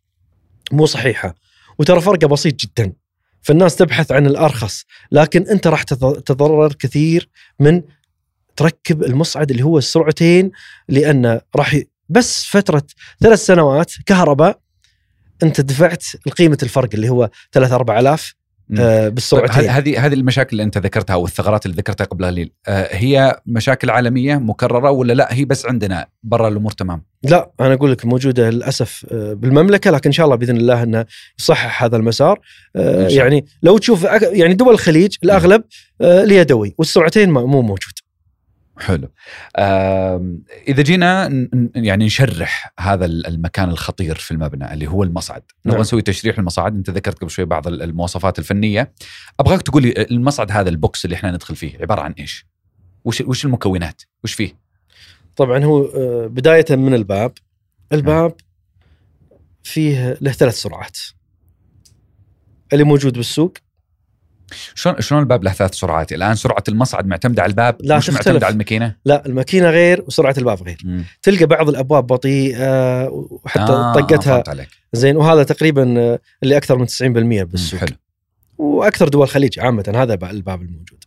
مو صحيحة. وترى فرقه بسيط جدا. فالناس تبحث عن الأرخص. لكن أنت راح تض- تتضرر كثير من تركب المصعد اللي هو السرعتين لأن راح بس فترة ثلاث سنوات كهرباء أنت دفعت قيمه الفرق اللي هو 3 4000 آه طيب بالسرعتين ه- هذه هذه المشاكل اللي أنت ذكرتها والثغرات اللي ذكرتها قبل قليل آه، هي مشاكل عالمية مكررة ولا لا؟ هي بس عندنا برا الأمور تمام؟ لا أنا أقول لك موجودة للأسف آه، بالمملكة لكن إن شاء الله بإذن الله إنه يصحح هذا المسار. يعني لو تشوف يعني دول الخليج الأغلب اليدوي والسرعتين مو موجود حلو. إذا جينا يعني نشرح هذا ال- المكان الخطير في المبنى اللي هو المصعد. نبغى نعم. نسوي تشريح المصعد أنت ذكرت قبل شوي بعض ال- المواصفات الفنية. أبغاك تقول لي المصعد هذا البوكس اللي إحنا ندخل فيه عبارة عن إيش؟ وش وش المكونات؟ وش فيه؟ طبعا هو آه، بداية من الباب. الباب فيه له ثلاث سرعات. اللي موجود بالسوق شلون شلون الباب له ثلاث سرعات؟ الآن سرعة المصعد معتمدة على الباب لا، مش تختلف. معتمدة على الماكينة؟ لا الماكينة غير وسرعة الباب غير. مم. تلقى بعض الأبواب بطيئة وحتى آه، طقتها زين وهذا تقريبا آه، اللي أكثر من 90% مم، بالسوق. حلو. وأكثر دول الخليج عامة هذا الباب الموجود.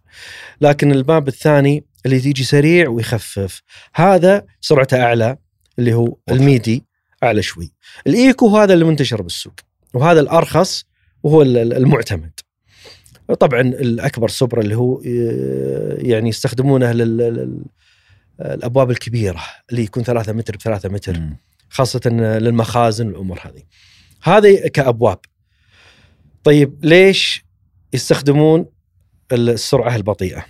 لكن الباب الثاني اللي تيجي سريع ويخفف هذا سرعته أعلى اللي هو الميدي أعلى شوي. الإيكو هذا اللي منتشر بالسوق وهذا الأرخص وهو ال- ال- المعتمد. طبعا الأكبر سوبرا اللي هو آه، يعني يستخدمونه لل لل- الأبواب الكبيرة اللي يكون ثلاثة متر بثلاثة متر مم. خاصة للمخازن والأمور هذه هذه كأبواب طيب ليش يستخدمون السرعة البطيئة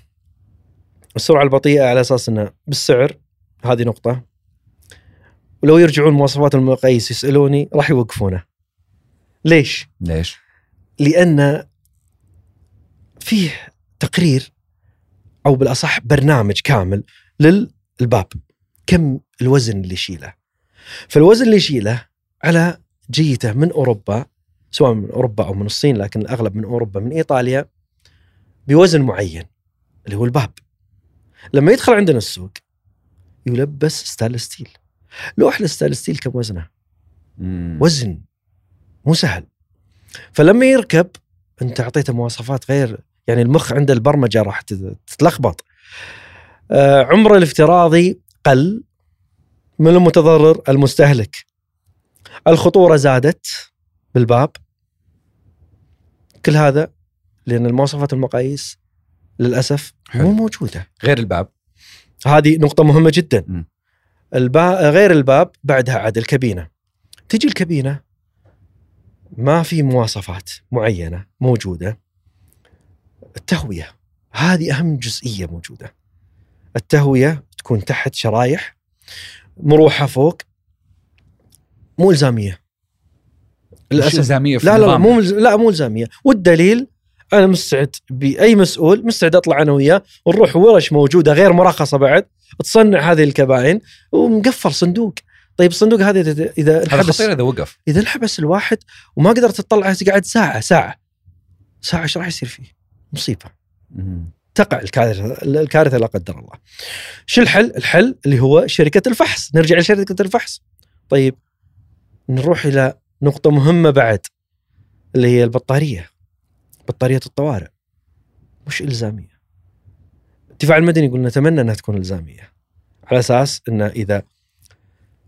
السرعة البطيئة على أساس أنه بالسعر هذه نقطة ولو يرجعون مواصفات المقاييس يسألوني راح يوقفونه ليش؟ ليش؟ لأن فيه تقرير أو بالأصح برنامج كامل للباب. كم الوزن اللي يشيله؟ فالوزن اللي يشيله على جيته من أوروبا سواء من أوروبا أو من الصين لكن الأغلب من أوروبا من إيطاليا بوزن معين اللي هو الباب. لما يدخل عندنا السوق يلبس stainless steel. لوح ال stainless steel كم وزنه؟ وزن مو سهل. فلما يركب أنت أعطيته مواصفات غير يعني المخ عنده البرمجة راح تت- تتلخبط. آه عمره الافتراضي قل من المتضرر المستهلك. الخطورة زادت بالباب. كل هذا لأن المواصفات المقاييس للأسف حلو. مو موجودة. غير الباب. هذه نقطة مهمة جدا. البا... غير الباب بعدها عاد الكابينة. تجي الكابينة ما في مواصفات معينة موجودة. التهوية. هذه أهم جزئية موجودة. التهوية تكون تحت شرايح مروحة فوق. مو إلزامية. وش للأسف. إلزامية في لا لا لا؟ مو ملز... لا مو إلزامية. والدليل أنا مستعد بأي مسؤول مستعد أطلع أنا وياه ونروح ورش موجودة غير مرخصه بعد تصنع هذه الكبائن ومقفل صندوق. طيب الصندوق هذا اذا إذا هذا انحبس خطير إذا وقف. إذا انحبس الواحد وما قدرت تطلع قاعد ساعة ساعة. ساعة إيش راح يصير فيه؟ مصيبة. تقع الكارثة الكارثة لا قدر الله. شو الحل؟ الحل اللي هو شركة الفحص، نرجع لشركة الفحص. طيب نروح إلى نقطة مهمة بعد اللي هي البطارية. بطارية الطوارئ. مش إلزامية. الدفاع المدني يقول نتمنى إنها تكون إلزامية على أساس انه إذا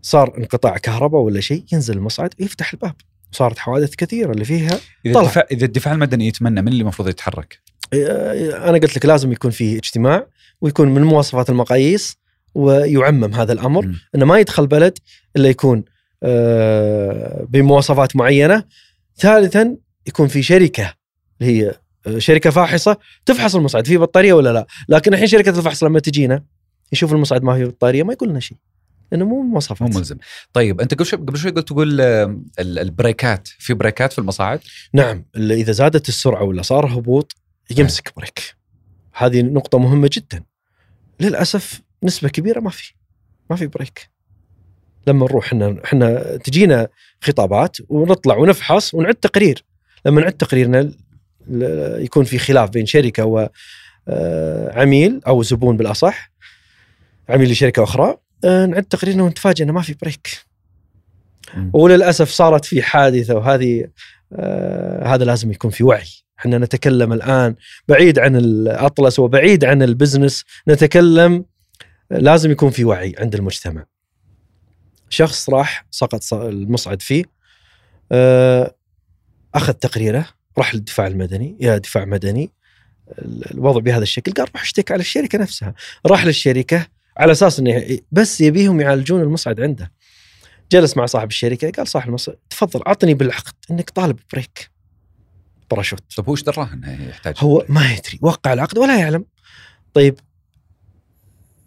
صار انقطاع كهرباء ولا شيء ينزل المصعد ويفتح الباب صارت حوادث كثيرة اللي فيها إذا طلع. الدفاع إذا الدفاع المدني يتمنى من اللي المفروض يتحرك؟ آه، أنا قلت لك لازم يكون في اجتماع ويكون من مواصفات المقاييس ويعمم هذا الأمر مم. إنه ما يدخل بلد إلا يكون آه، بمواصفات معينة ثالثا يكون في شركة اللي هي آه، شركة فاحصة تفحص المصعد فيه بطارية ولا لا لكن الحين شركة الفحص لما تجينا يشوف المصعد ما فيه بطارية ما يقول لنا شيء لأنه مو مواصفات. مو ملزم. طيب أنت قبل شوي قبل شوي قلت تقول آه، ال- البريكات في بريكات في المصاعد؟ نعم إذا زادت السرعة ولا صار هبوط يمسك brake. هذه نقطة مهمة جدا. للأسف نسبة كبيرة ما في. ما في brake. لما نروح إحنا إحنا تجينا خطابات ونطلع ونفحص ونعد تقرير. لما نعد تقريرنا يكون في خلاف بين شركة وعميل أو زبون بالأصح عميل لشركة أخرى آه، نعد تقريرنا ونتفاجئ إنه ما في brake. وللأسف صارت في حادثة وهذه آه هذا لازم يكون في وعي. إحنا نتكلم الآن بعيد عن الأطلس وبعيد عن البزنس نتكلم لازم يكون في وعي عند المجتمع. شخص راح سقط المصعد فيه آه أخذ تقريره راح للدفاع المدني يا دفاع مدني. ال- الوضع بهذا الشكل قال روح اشتكي على الشركة نفسها. راح للشركة على أساس إنه بس يبيهم يعالجون المصعد عنده. جلس مع صاحب الشركة قال صاحب المصعد تفضل أعطني بالعقد إنك طالب brake. parachute. طيب هو إيش دراه إنه يحتاج؟ هو ما يدري وقع العقد ولا يعلم. طيب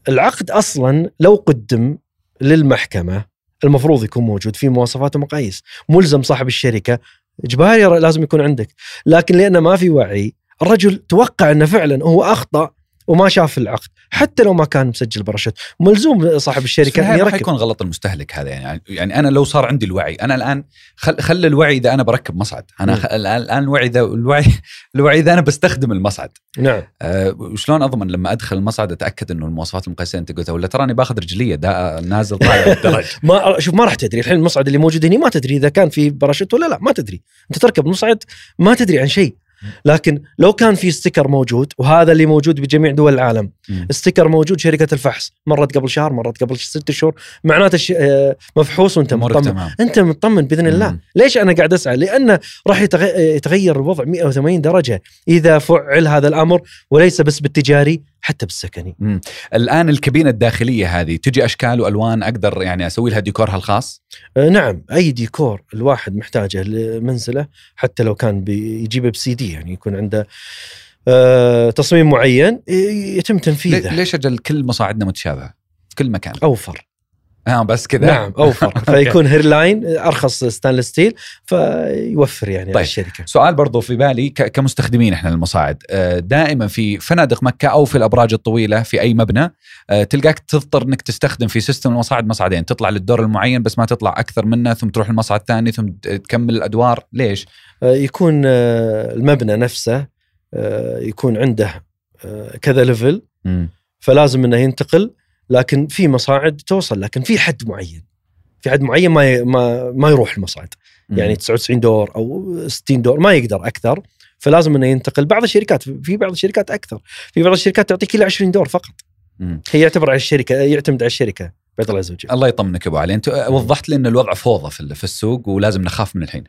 العقد أصلا لو قدم للمحكمة المفروض يكون موجود في مواصفات ومقاييس. ملزم صاحب الشركة إجباري لازم يكون عندك. لكن لأنه ما في وعي الرجل توقع إنه فعلا هو أخطأ وما شاف العقد حتى لو ما كان مسجل باراشوت ملزوم صاحب الشركة النهاية ان راح يركب. يكون غلط المستهلك هذا يعني. يعني أنا لو صار عندي الوعي أنا الآن خل, خل الوعي إذا أنا بركب مصعد. أنا مم. خ... الان الوعي اذا الوعي الوعي إذا أنا بستخدم المصعد. نعم. أه وشلون أضمن لما أدخل المصعد أتأكد إنه المواصفات المقيسة أنت قلتها ولا تراني باخذ رجليه دا نازل طالع الدرج ما شوف ما راح تدري. الحين المصعد اللي موجود هنا ما تدري إذا كان في باراشوت ولا لا ما تدري. أنت تركب مصعد ما تدري عن شيء. لكن لو كان في sticker موجود وهذا اللي موجود بجميع دول العالم. sticker موجود شركة الفحص مرت قبل شهر مرت قبل ست شهور معناته الش- آه، مفحوص وانت مطمن تمام أنت مطمن بإذن الله مم. ليش أنا قاعد أسعى لأنه راح يتغ- يتغير الوضع 180 درجة إذا فعل هذا الأمر وليس بس بالتجاري حتى بالسكني. الآن الكابينة الداخلية هذه تجي أشكال وألوان أقدر يعني أسوي لها ديكورها الخاص؟ آه، نعم أي ديكور الواحد محتاجه لمنزله حتى لو كان بيجيبه بسي دي يعني يكون عنده آه، تصميم معين يتم تنفيذه. ليش أجل كل مصاعدنا متشابهة؟ في كل مكان. أوفر. آه بس كذا. نعم أوفر. فيكون hairline أرخص stainless steel فيوفر يعني طيب. الشركة. سؤال برضو في بالي كمستخدمين إحنا للمصاعد. آه، دائما في فنادق مكة أو في الأبراج الطويلة في أي مبنى آه، تلقاك تضطر إنك تستخدم في system المصاعد مصعدين تطلع للدور المعين بس ما تطلع أكثر منه ثم تروح المصعد الثاني ثم تكمل الأدوار. ليش؟ آه، يكون المبنى نفسه يكون عنده كذا ليفل. فلازم إنه ينتقل. لكن في مصاعد توصل لكن في حد معين. في حد معين ما ما ما يروح المصعد يعني 99 دور أو 60 دور ما يقدر أكثر. فلازم إنه ينتقل بعض الشركات. في بعض الشركات أكثر. في بعض الشركات تعطيك إلى 20 دور فقط. مم. هي يعتبر على الشركة يعتمد على الشركة بعد الله الله يطمنك أبو علي. أنت وضحت لي إن الوضع فوضى في السوق ولازم نخاف من الحين.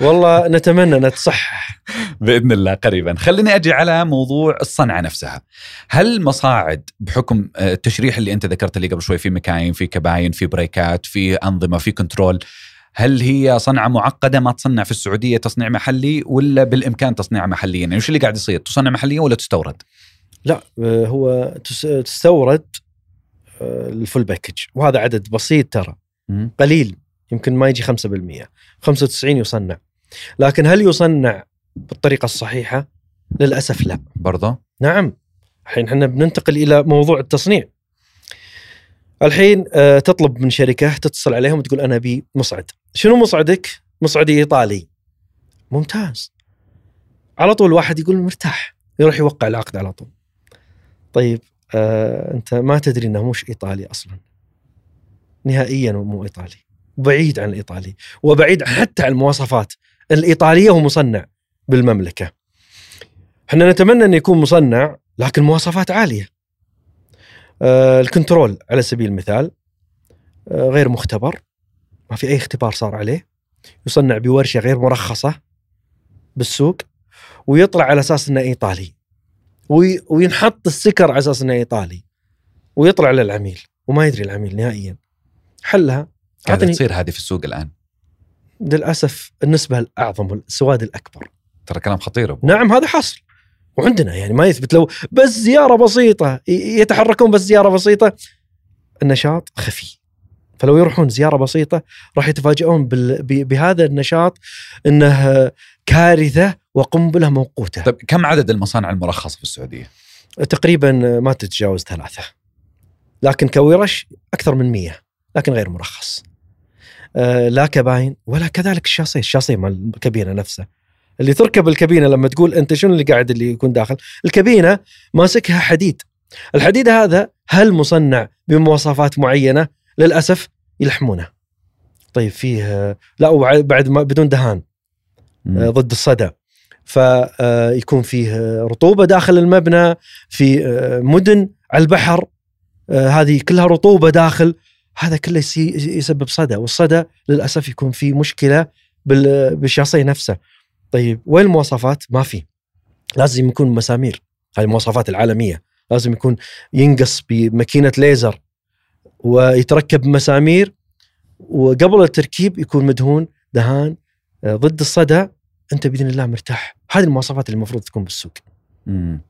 والله نتمنى انها تصحح بإذن الله قريبا. خليني أجي على موضوع الصنعة نفسها. هل مصاعد بحكم آه، التشريح اللي أنت ذكرت لي قبل شوي في مكاين في كباين في brake ات في أنظمة في control هل هي صنعة معقدة ما تصنع في السعودية تصنيع محلي ولا بالإمكان تصنيعها محليا؟ يعني وش اللي قاعد يصير؟ تصنع محليا ولا تستورد؟ لا آه، هو تس- تستورد آه، الفول باكج وهذا عدد بسيط ترى. قليل. يمكن ما يجي 5% 95 يصنع. لكن هل يصنع بالطريقة الصحيحة؟ للأسف لا. برضه نعم. الحين إحنا بننتقل إلى موضوع التصنيع. الحين آه، تطلب من شركة تتصل عليهم وتقول أنا أبي مصعد. شنو مصعدك؟ مصعدي إيطالي. ممتاز. على طول واحد يقول مرتاح. يروح يوقع العقد على طول. طيب آه أنت ما تدري إنه مش إيطالي أصلا. نهائيا مو إيطالي. بعيد عن الإيطالي. وبعيد حتى عن المواصفات. الإيطالية ومصنع بالمملكة. إحنا نتمنى انه يكون مصنع لكن مواصفات عالية. آه الكنترول على سبيل المثال آه غير مختبر ما في أي اختبار صار عليه. يصنع بورشة غير مرخصة بالسوق ويطلع على أساس إنه إيطالي. وي- وينحط السكر على أساس إنه إيطالي. ويطلع للعميل وما يدري العميل نهائيا. حلها. قاعدة تصير هذه في السوق الآن. للأسف النسبة الأعظم والسواد الأكبر. ترى كلام خطير أبو. نعم هذا حاصل. وعندنا يعني ما يثبت لو بس زيارة بسيطة يتحركون بس زيارة بسيطة النشاط خفي. فلو يروحون زيارة بسيطة راح يتفاجئون بهذا النشاط إنه كارثة وقنبلة موقوتة. طيب كم عدد المصانع المرخصة في السعودية؟ تقريبا ما تتجاوز ثلاثة. لكن كورش أكثر من مية لكن غير مرخص. لا كباين ولا كذلك الشاصيه الشاصيه مال الكابينة نفسه. اللي تركب الكابينة لما تقول أنت شنو اللي قاعد اللي يكون داخل؟ الكابينة ماسكها حديد. الحديد هذا هل مصنع بمواصفات معينة؟ للأسف يلحمونه. طيب فيه آه، لا وبعد ما بدون دهان آه، ضد الصدى. فيكون فيه آه، رطوبة داخل المبنى في آه، مدن على البحر آه، هذه كلها رطوبة داخل هذا كله يسبب صدى والصدى للأسف يكون في مشكلة بال- بالشاصيه نفسه طيب وين المواصفات؟ ما في. لازم يكون مسامير. هذه المواصفات العالمية. لازم يكون ينقص بماكينة ليزر ويتركب مسامير وقبل التركيب يكون مدهون دهان ضد الصدى أنت بإذن الله مرتاح. هذه المواصفات اللي المفروض تكون بالسوق. مم.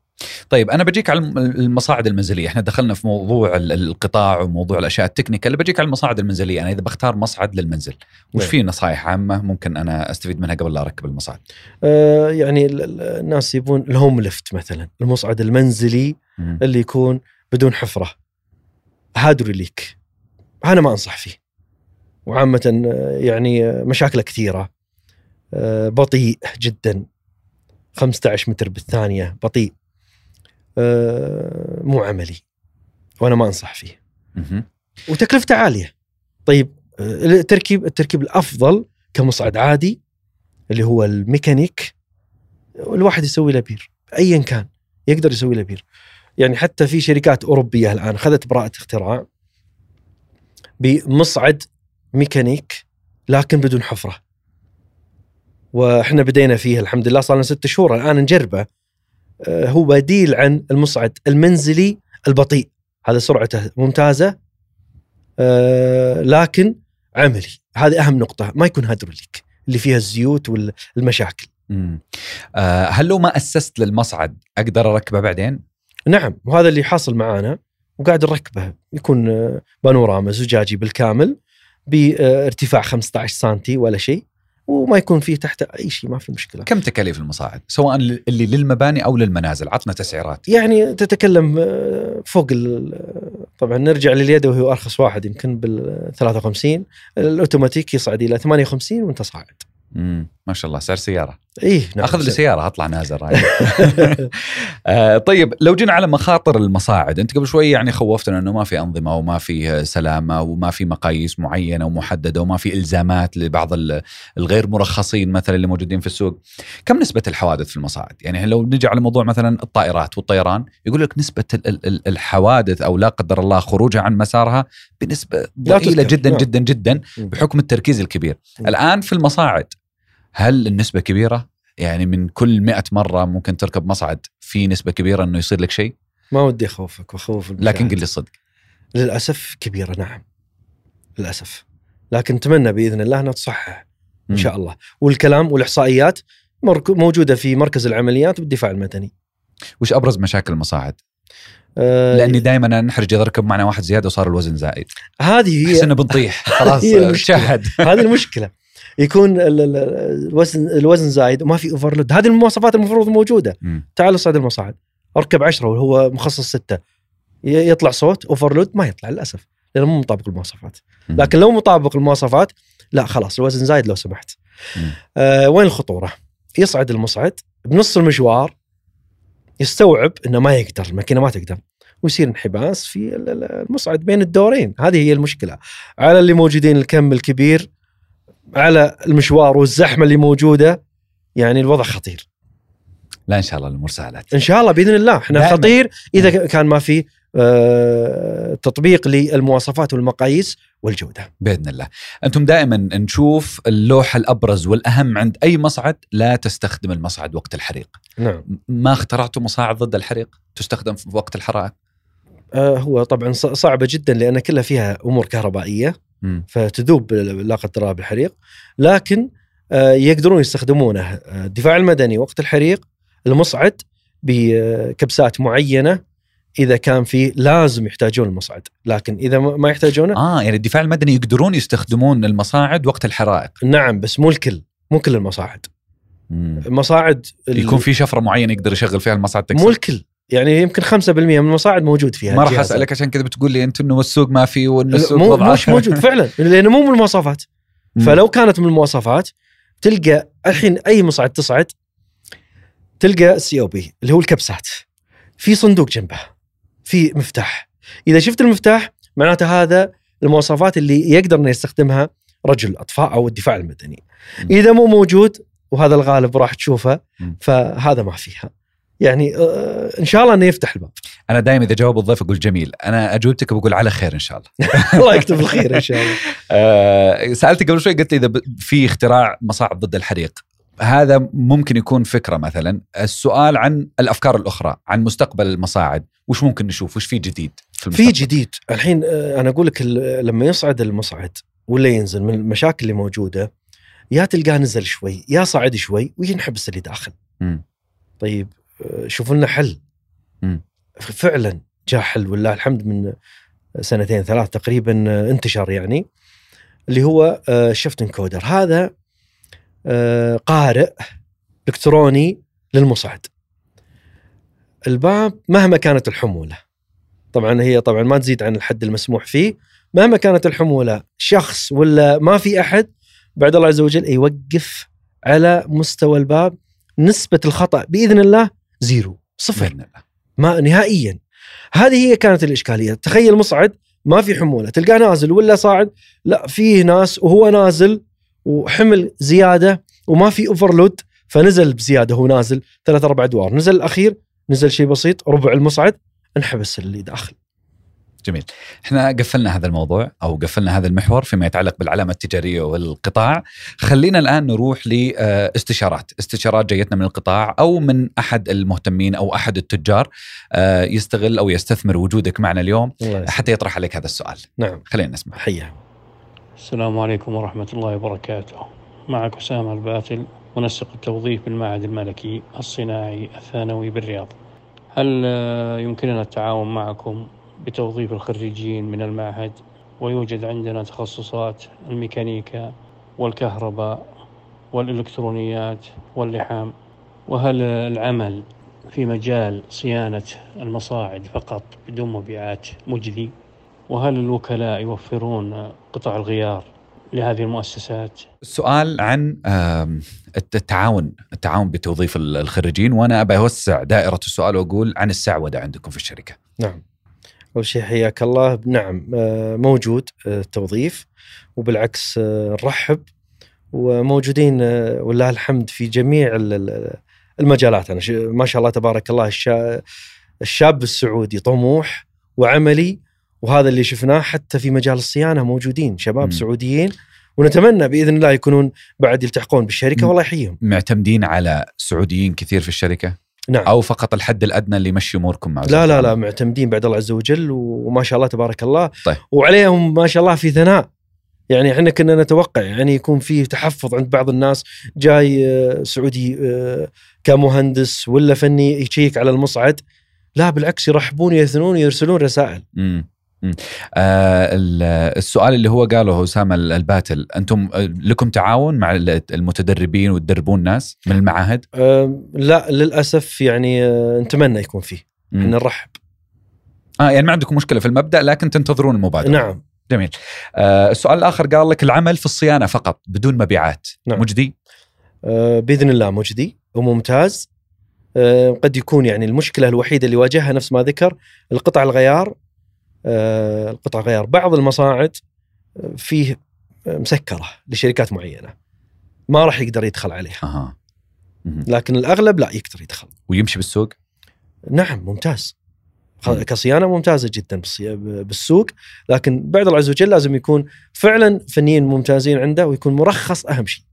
طيب أنا بجيك على الم- المصاعد المنزلية، إحنا دخلنا في موضوع ال- القطاع وموضوع الأشياء التكنيكال، بجيك على المصاعد المنزلية، أنا إذا بختار مصعد للمنزل، وش نعم. في نصائح عامة ممكن أنا أستفيد منها قبل لا أركب المصعد؟ آه، يعني ال- ال- الناس يبون الهوم ليفت مثلا المصعد المنزلي مم. اللي يكون بدون حفرة. هادروليك أنا ما أنصح فيه. وعامة آه، يعني آه، مشاكله كثيرة. آه، بطيء جدا. 15 متر بالثانية. بطيء. مو عملي. وأنا ما أنصح فيه. وتكلفته عالية. طيب آه، التركيب التركيب الأفضل كمصعد عادي اللي هو الميكانيك الواحد يسوي له بير. ايا كان يقدر يسوي له بير. يعني حتى في شركات أوروبية الآن اخذت براءة اختراع بمصعد ميكانيك لكن بدون حفرة. وإحنا بدينا فيه الحمد لله صار لنا ست شهور. الآن نجربه. آه، هو بديل عن المصعد المنزلي البطيء. هذا سرعته ممتازة آه، لكن عملي. هذه أهم نقطة. ما يكون هيدروليك اللي فيها الزيوت والمشاكل. آه هل لو ما أسست للمصعد أقدر أركبه بعدين؟ نعم وهذا اللي حاصل معانا وقاعد نركبه. يكون آه، بانوراما زجاجي بالكامل بارتفاع 15 سنتي ولا شيء. وما يكون فيه تحت أي شيء ما في مشكلة كم تكاليف المصاعد؟ سواء اللي للمباني أو للمنازل، عطنا تسعيرات. يعني تتكلم آه، فوق ال- طبعا نرجع لليدوي هو أرخص واحد يمكن بال 53 الأوتوماتيك يصعد إلى 58 وأنت صاعد ما شاء الله سعر سيارة. إيه نعم أخذ لي سياره أطلع نازل رايح. آه طيب لو جينا على مخاطر المصاعد أنت قبل شوي يعني خوفتنا إنه ما في أنظمة وما في سلامة وما في مقاييس معينة ومحدده وما في إلزامات لبعض ال- الغير مرخصين مثلا اللي موجودين في السوق كم نسبة الحوادث في المصاعد يعني لو نجي على موضوع مثلا الطائرات والطيران يقول لك نسبة ال- ال- ال- الحوادث أو لا قدر الله خروجها عن مسارها بنسبة ضئيلة. جدا نعم. جدا جدا مم. بحكم التركيز الكبير. الآن في المصاعد هل النسبة كبيرة؟ يعني من كل مئة مرة ممكن تركب مصعد في نسبة كبيرة إنه يصير لك شيء؟ ما ودي أخوفك واخوف لكن. قل لي الصدق. للأسف كبيرة نعم. للأسف. لكن نتمنى بإذن الله إنها تصحح إن شاء الله. والكلام والإحصائيات مرك- موجودة في مركز العمليات والدفاع المدني. وش أبرز مشاكل المصاعد؟ آه لأني دائما نحرج إذا ركب معنا واحد زيادة وصار الوزن زايد. هذه هي احسنا بنطيح خلاص. شهد هذه المشكلة. يكون ال- ال- الوزن الوزن زايد وما في اوفرلود هذه المواصفات المفروض موجودة. تعال صعد المصعد أركب عشرة وهو مخصص ستة. يطلع صوت اوفرلود ما يطلع للأسف لأنه مو مطابق المواصفات. لكن لو مطابق المواصفات لا خلاص الوزن زايد لو سمحت. آه وين الخطورة؟ يصعد المصعد بنص المشوار يستوعب إنه ما يقدر الماكينة ما تقدر ويصير انحباس في ال- ال- المصعد بين الدورين. هذه هي المشكلة. على اللي موجودين الكم الكبير على المشوار والزحمة اللي موجودة يعني الوضع خطير. لا إن شاء الله الأمور سهلت إن شاء الله بإذن الله. إحنا. خطير. إذا كان ما في آه، تطبيق للمواصفات والمقاييس والجودة. بإذن الله. أنتم دائما نشوف اللوحه الأبرز والأهم عند أي مصعد لا تستخدم المصعد وقت الحريق. نعم. ما اخترعتوا مصاعد ضد الحريق؟ تستخدم في وقت الحرائق؟ آه، هو طبعا صعبة جدا لأن كلها فيها أمور كهربائية. فتذوب لا قدر الله بالحريق لكن آه، يقدرون يستخدمونه آه، الدفاع المدني وقت الحريق المصعد بكبسات معينة إذا كان في لازم يحتاجون المصعد لكن إذا ما يحتاجونه آه يعني الدفاع المدني يقدرون يستخدمون المصاعد وقت الحرائق. نعم بس مو الكل مو كل المصاعد. مم. المصاعد ال- يكون في شفرة معينة يقدر يشغل فيها المصعد تكسر مو الكل. يعني يمكن 5% من المصاعد موجود فيها ما راح. أسألك عشان كذا بتقول لي انت انه السوق ما في وان السوق مو مش موجود فعلا لأنه مو من المواصفات. فلو كانت من المواصفات تلقى الحين أي مصعد تصعد تلقى السي أو بي اللي هو الكبسات في صندوق جنبه في مفتاح إذا شفت المفتاح معناته هذا المواصفات اللي يقدر إنه يستخدمها رجل الأطفاء أو الدفاع المدني. إذا مو موجود وهذا الغالب راح تشوفه. فهذا ما فيها يعني آه، إن شاء الله إنه يفتح الباب. أنا دائما إذا جاوب الضيف أقول جميل. أنا أجوبتك بقول على خير إن شاء الله. الله يكتب الخير إن شاء الله. آه، سألتك قبل شوي قلت لي إذا في اختراع مصاعد ضد الحريق. هذا ممكن يكون فكرة مثلا. السؤال عن الأفكار الأخرى عن مستقبل المصاعد وش ممكن نشوف؟ وش في جديد في في جديد. الحين آه، أنا أقول لك لما يصعد المصعد ولا ينزل من المشاكل اللي موجودة يا تلقاه نزل شوي يا صعد شوي وينحبس اللي داخل. مم. طيب آه، شوفوا لنا حل. مم. فعلا جاء حل والله الحمد من سنتين ثلاث تقريبا آه، انتشر يعني اللي هو شفت انكودر هذا آه، قارئ إلكتروني للمصعد. الباب مهما كانت الحمولة طبعا هي طبعا ما تزيد عن الحد المسموح فيه. مهما كانت الحمولة شخص ولا ما في أحد بعد الله عز وجل يوقف على مستوى الباب نسبة الخطأ بإذن الله zero صفر. ما نهائيا. هذه هي كانت الإشكالية. تخيل مصعد ما في حمولة. تلقاه نازل ولا صاعد؟ لا فيه ناس وهو نازل وحمل زيادة وما في overload فنزل بزيادة هو نازل. ثلاث أربع أدوار. نزل الأخير نزل شيء بسيط ربع المصعد انحبس اللي داخل. جميل. إحنا قفلنا هذا الموضوع أو قفلنا هذا المحور فيما يتعلق بالعلامة التجارية والقطاع. خلينا الآن نروح لاستشارات استشارات. جايتنا من القطاع أو من أحد المهتمين أو أحد التجار آه، يستغل أو يستثمر وجودك معنا اليوم. حتى يطرح عليك هذا السؤال. نعم. خلينا نسمع. حيه السلام عليكم ورحمة الله وبركاته. معك أسامة الباتل منسق التوظيف بالمعهد الملكي الصناعي الثانوي بالرياض. هل آه، يمكننا التعاون معكم بتوظيف الخريجين من المعهد ويوجد عندنا تخصصات الميكانيكا والكهرباء والإلكترونيات واللحام. وهل العمل في مجال صيانة المصاعد فقط بدون مبيعات مجدي وهل الوكلاء يوفرون قطع الغيار لهذه المؤسسات؟ السؤال عن التعاون التعاون بتوظيف ال- الخريجين. وأنا ابى أوسع دائرة السؤال وأقول عن السعودة عندكم في الشركة. نعم. أول شيء حياك الله. نعم آه، موجود آه، التوظيف وبالعكس آه، نرحب وموجودين ولله الحمد في جميع ال- ال- المجالات. أنا ما شاء الله تبارك الله الشا- الشاب السعودي طموح وعملي وهذا اللي شفناه حتى في مجال الصيانة. موجودين شباب مم. سعوديين ونتمنى بإذن الله يكونون بعد يلتحقون بالشركة. والله يحييهم. معتمدين على سعوديين كثير في الشركة؟ نعم أو فقط الحد الأدنى اللي يمشي أموركم مع لا لا لا؟ معتمدين بعد الله عز وجل وما شاء الله تبارك الله طيب. وعليهم ما شاء الله في ثناء يعني إحنا كنا نتوقع يعني يكون في تحفظ عند بعض الناس جاي آه، سعودي آه، كمهندس ولا فني يشيك على المصعد لا بالعكس يرحبون ويثنون ويرسلون رسائل مم. آه ال- السؤال اللي هو قاله أسامة ال- الباتل أنتم آه، لكم تعاون مع ال- المتدربين وتدربون ناس من المعاهد؟ آه، لا للأسف يعني آه، نتمنى يكون فيه. إحنا نرحب آه يعني ما عندكم مشكلة في المبدأ لكن تنتظرون المبادرة نعم جميل آه السؤال الآخر قال لك العمل في الصيانة فقط بدون مبيعات نعم. مجدي؟ آه، بإذن الله مجدي وممتاز آه، قد يكون يعني المشكلة الوحيدة اللي واجهها نفس ما ذكر القطع الغيار القطع غيار. بعض المصاعد آه، فيه آه، مسكرة لشركات معينة. ما راح يقدر يدخل عليها. مهم. لكن الأغلب لا يقدر يدخل. ويمشي بالسوق؟ نعم ممتاز. مم. كصيانة ممتازة جدا بالسوق. لكن بعد الله عز وجل لازم يكون فعلا فنيين ممتازين عنده ويكون مرخص أهم شيء.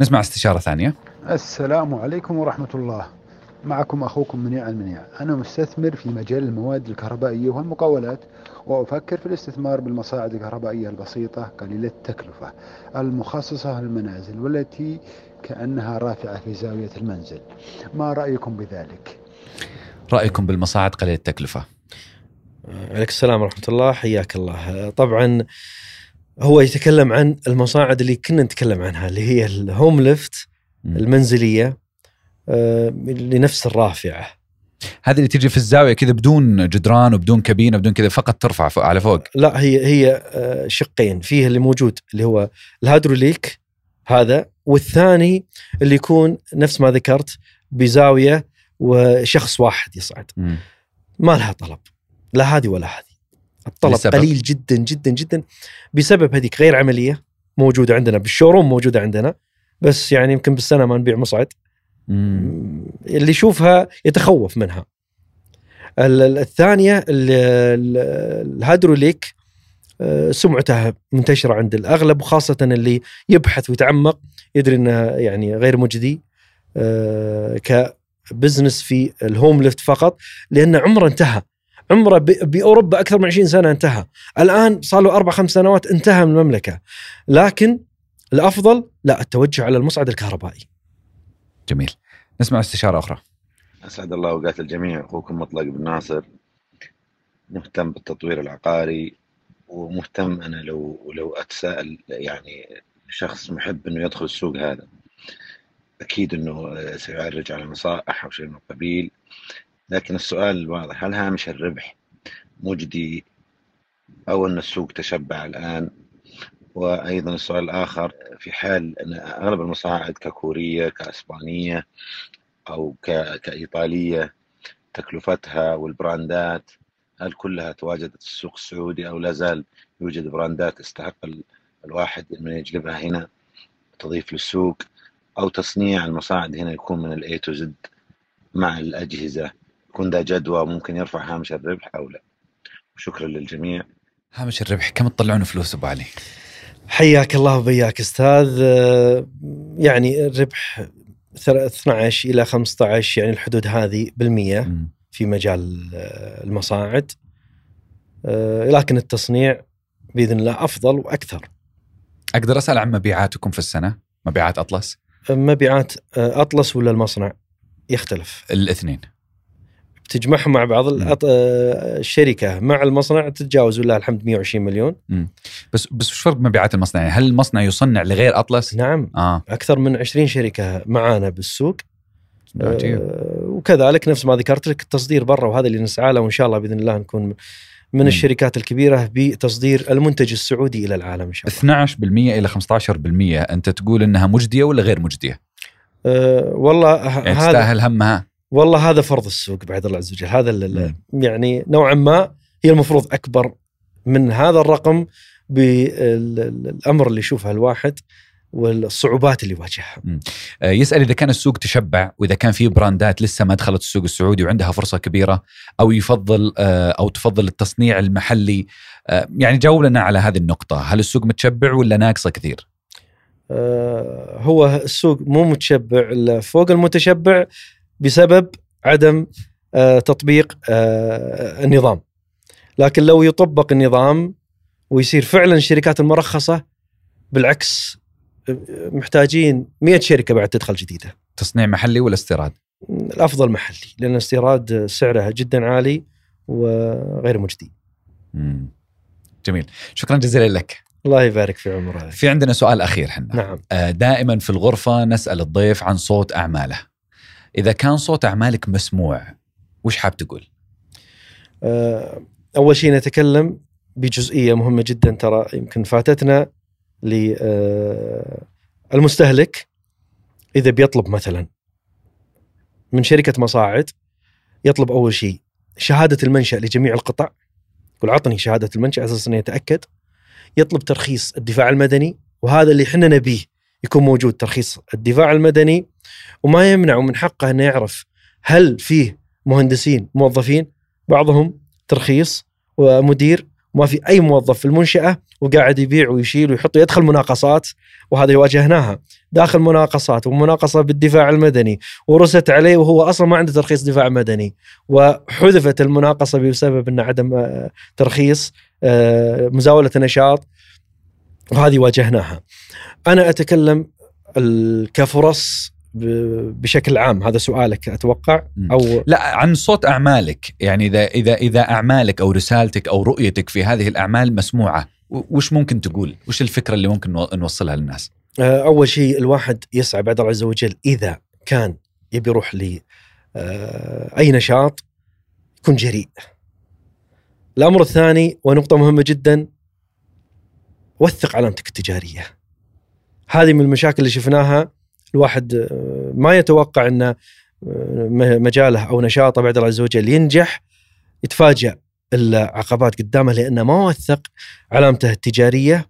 نسمع استشارة ثانية. السلام عليكم ورحمة الله. معكم أخوكم منيع المنيع. أنا مستثمر في مجال المواد الكهربائية والمقاولات وأفكر في الاستثمار بالمصاعد الكهربائية البسيطة قليلة التكلفة المخصصة للمنازل والتي كأنها رافعة في زاوية المنزل. ما رأيكم بذلك؟ رأيكم بالمصاعد قليله التكلفة؟ عليك السلام ورحمة الله حياك الله. طبعا هو يتكلم عن المصاعد اللي كنا نتكلم عنها اللي هي الهوم ليفت مم. آه، لنفس الرافعة. هذه اللي تجي في الزاوية كذا بدون جدران وبدون كابينة بدون كذا فقط ترفع على فوق. لا هي هي آه، شقين. فيه اللي موجود اللي هو الهيدروليك هذا والثاني اللي يكون نفس ما ذكرت بزاوية وشخص واحد يصعد. مم. ما لها طلب. لا هذه ولا هذه. الطلب لسبب؟ قليل جدا جدا جدا. بسبب هذيك غير عملية موجودة عندنا بال showroom موجودة عندنا. بس يعني يمكن بالسنة ما نبيع مصعد. اللي يشوفها يتخوف منها. ال- ال- الثانية ال- ال- الهيدروليك آه، سمعتها منتشرة عند الأغلب وخاصة اللي يبحث ويتعمق يدري انها يعني غير مجدي آه، ك business في ال home lift فقط لأن عمره انتهى. عمره بأوروبا أكثر من 20 سنة انتهى. الآن صار له أربع خمس سنوات انتهى من المملكة. لكن الأفضل لا التوجه على المصعد الكهربائي. جميل. نسمع استشارة أخرى. أسعد الله أوقات الجميع. أخوكم مطلق بن ناصر مهتم بالتطوير العقاري ومهتم أنا لو لو أتساءل يعني شخص محب إنه يدخل السوق هذا. أكيد إنه آه، سيعرج على نصائح أو شيء من القبيل. لكن السؤال واضح هل هامش الربح مجدي أو أن السوق تشبع الآن؟ وأيضا السؤال الآخر في حال أن أغلب المصاعد ككورية كأسبانية أو ك- كإيطالية تكلفتها والبراندات هل كلها تواجدت في السوق السعودي أو لا زال يوجد براندات تستحق ال- الواحد أنه يجلبها هنا تضيف للسوق؟ أو تصنيع المصاعد هنا يكون من ال A to Z مع الأجهزة؟ يكون ذا جدوى ممكن يرفع هامش الربح أو لا؟ شكرا للجميع. هامش الربح كم تطلعون فلوس أبو علي؟ حياك الله وبياك أستاذ آه، يعني الربح ثر- 12 إلى 15 يعني الحدود هذه بالمية. في مجال آه، المصاعد آه، لكن التصنيع بإذن الله أفضل وأكثر أقدر أسأل عن مبيعاتكم في السنة؟ مبيعات أطلس؟ مبيعات أطلس ولا المصنع يختلف الاثنين تجمعهم مع بعض مم. الأط- آه، الشركة مع المصنع تتجاوز ولله الحمد 120 مليون بس بس وش فرق مبيعات المصنع؟ يعني هل المصنع يصنع لغير أطلس؟ نعم آه أكثر من 20 شركة معانا بالسوق عجيب آه، وكذلك نفس ما ذكرت لك التصدير برا وهذا اللي نسعى له وإن شاء الله بإذن الله نكون من مم. الشركات الكبيرة بتصدير المنتج السعودي إلى العالم إن شاء الله. 12% إلى 15% أنت تقول إنها مجدية ولا غير مجدية؟ أه والله يعني هذا تستاهل همها؟ والله هذا فرض السوق بعد الله عز وجل هذا مم. يعني نوعا ما هي المفروض أكبر من هذا الرقم بالامر اللي يشوفه الواحد والصعوبات اللي يواجهها. آه، يسأل إذا كان السوق تشبع وإذا كان في براندات لسه ما دخلت السوق السعودي وعندها فرصة كبيرة أو يفضل آه، أو تفضل التصنيع المحلي آه، يعني جاوب لنا على هذه النقطة هل السوق متشبع ولا ناقصة كثير؟ هو السوق مو متشبع فوق المتشبع بسبب عدم آه، تطبيق آه، النظام. لكن لو يطبق النظام ويصير فعلا الشركات المرخصة بالعكس محتاجين 100 شركة بعد تدخل جديدة. تصنيع محلي ولا استيراد؟ الأفضل محلي لأن الاستيراد سعرها جدا عالي وغير مجدي. مم. جميل. شكرا جزيلا لك. الله يبارك في عمره في عندنا سؤال أخير حنا. نعم. آه، دائما في الغرفة نسأل الضيف عن صوت أعماله. إذا كان صوت أعمالك مسموع وش حاب تقول؟ آه، أول شيء نتكلم بجزئية مهمة جدا ترى يمكن فاتتنا للمستهلك إذا بيطلب مثلا من شركة مصاعد يطلب أول شيء شهادة المنشأ لجميع القطع يقول عطني شهادة المنشأ على أساس انه يتاكد يطلب ترخيص الدفاع المدني وهذا اللي إحنا نبيه يكون موجود ترخيص الدفاع المدني وما يمنع من حقه إنه يعرف هل فيه مهندسين موظفين بعضهم ترخيص ومدير ما في أي موظف في المنشأة وقاعد يبيع ويشيل ويحط يدخل مناقصات وهذه واجهناها. داخل مناقصات ومناقصة بالدفاع المدني ورست عليه وهو أصلا ما عنده ترخيص دفاع مدني. وحذفت المناقصة بسبب إن عدم آه، ترخيص آه، مزاولة نشاط. وهذه واجهناها. أنا أتكلم كفرص بشكل عام هذا سؤالك أتوقع. أو لا عن صوت أعمالك يعني إذا إذا إذا أعمالك أو رسالتك أو رؤيتك في هذه الأعمال مسموعة وش ممكن تقول؟ وش الفكرة اللي ممكن نو- نوصلها للناس؟ آه، أول شيء الواحد يسعى بعد الله عز وجل إذا كان يبي يروح ل آه، أي نشاط يكون جريء. الأمر الثاني ونقطة مهمة جدا وثق علامتك التجارية. هذه من المشاكل اللي شفناها الواحد آه، ما يتوقع إن آه، مجاله أو نشاطه بعد الله عز وجل ينجح يتفاجأ العقبات قدامه لأنه ما وثق علامته التجارية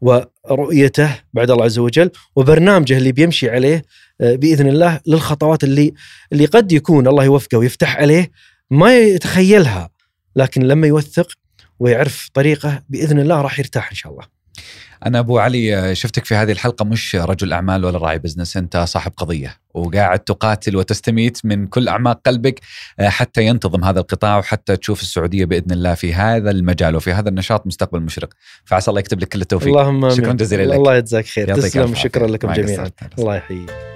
ورؤيته بعد الله عز وجل وبرنامجه اللي بيمشي عليه آه، بإذن الله للخطوات اللي اللي قد يكون الله يوفقه ويفتح عليه ما يتخيلها لكن لما يوثق ويعرف طريقه بإذن الله راح يرتاح إن شاء الله. أنا أبو علي شفتك في هذه الحلقة مش رجل أعمال ولا راعي بزنس أنت صاحب قضية وقاعد تقاتل وتستميت من كل أعماق قلبك آه، حتى ينتظم هذا القطاع وحتى تشوف السعودية بإذن الله في هذا المجال وفي هذا النشاط مستقبل مشرق فعسى الله يكتب لك كل التوفيق اللهم شكراً. جزيلا لك. الله يجزاك خير تسلم شكرا. لكم جميعا. الله يحييك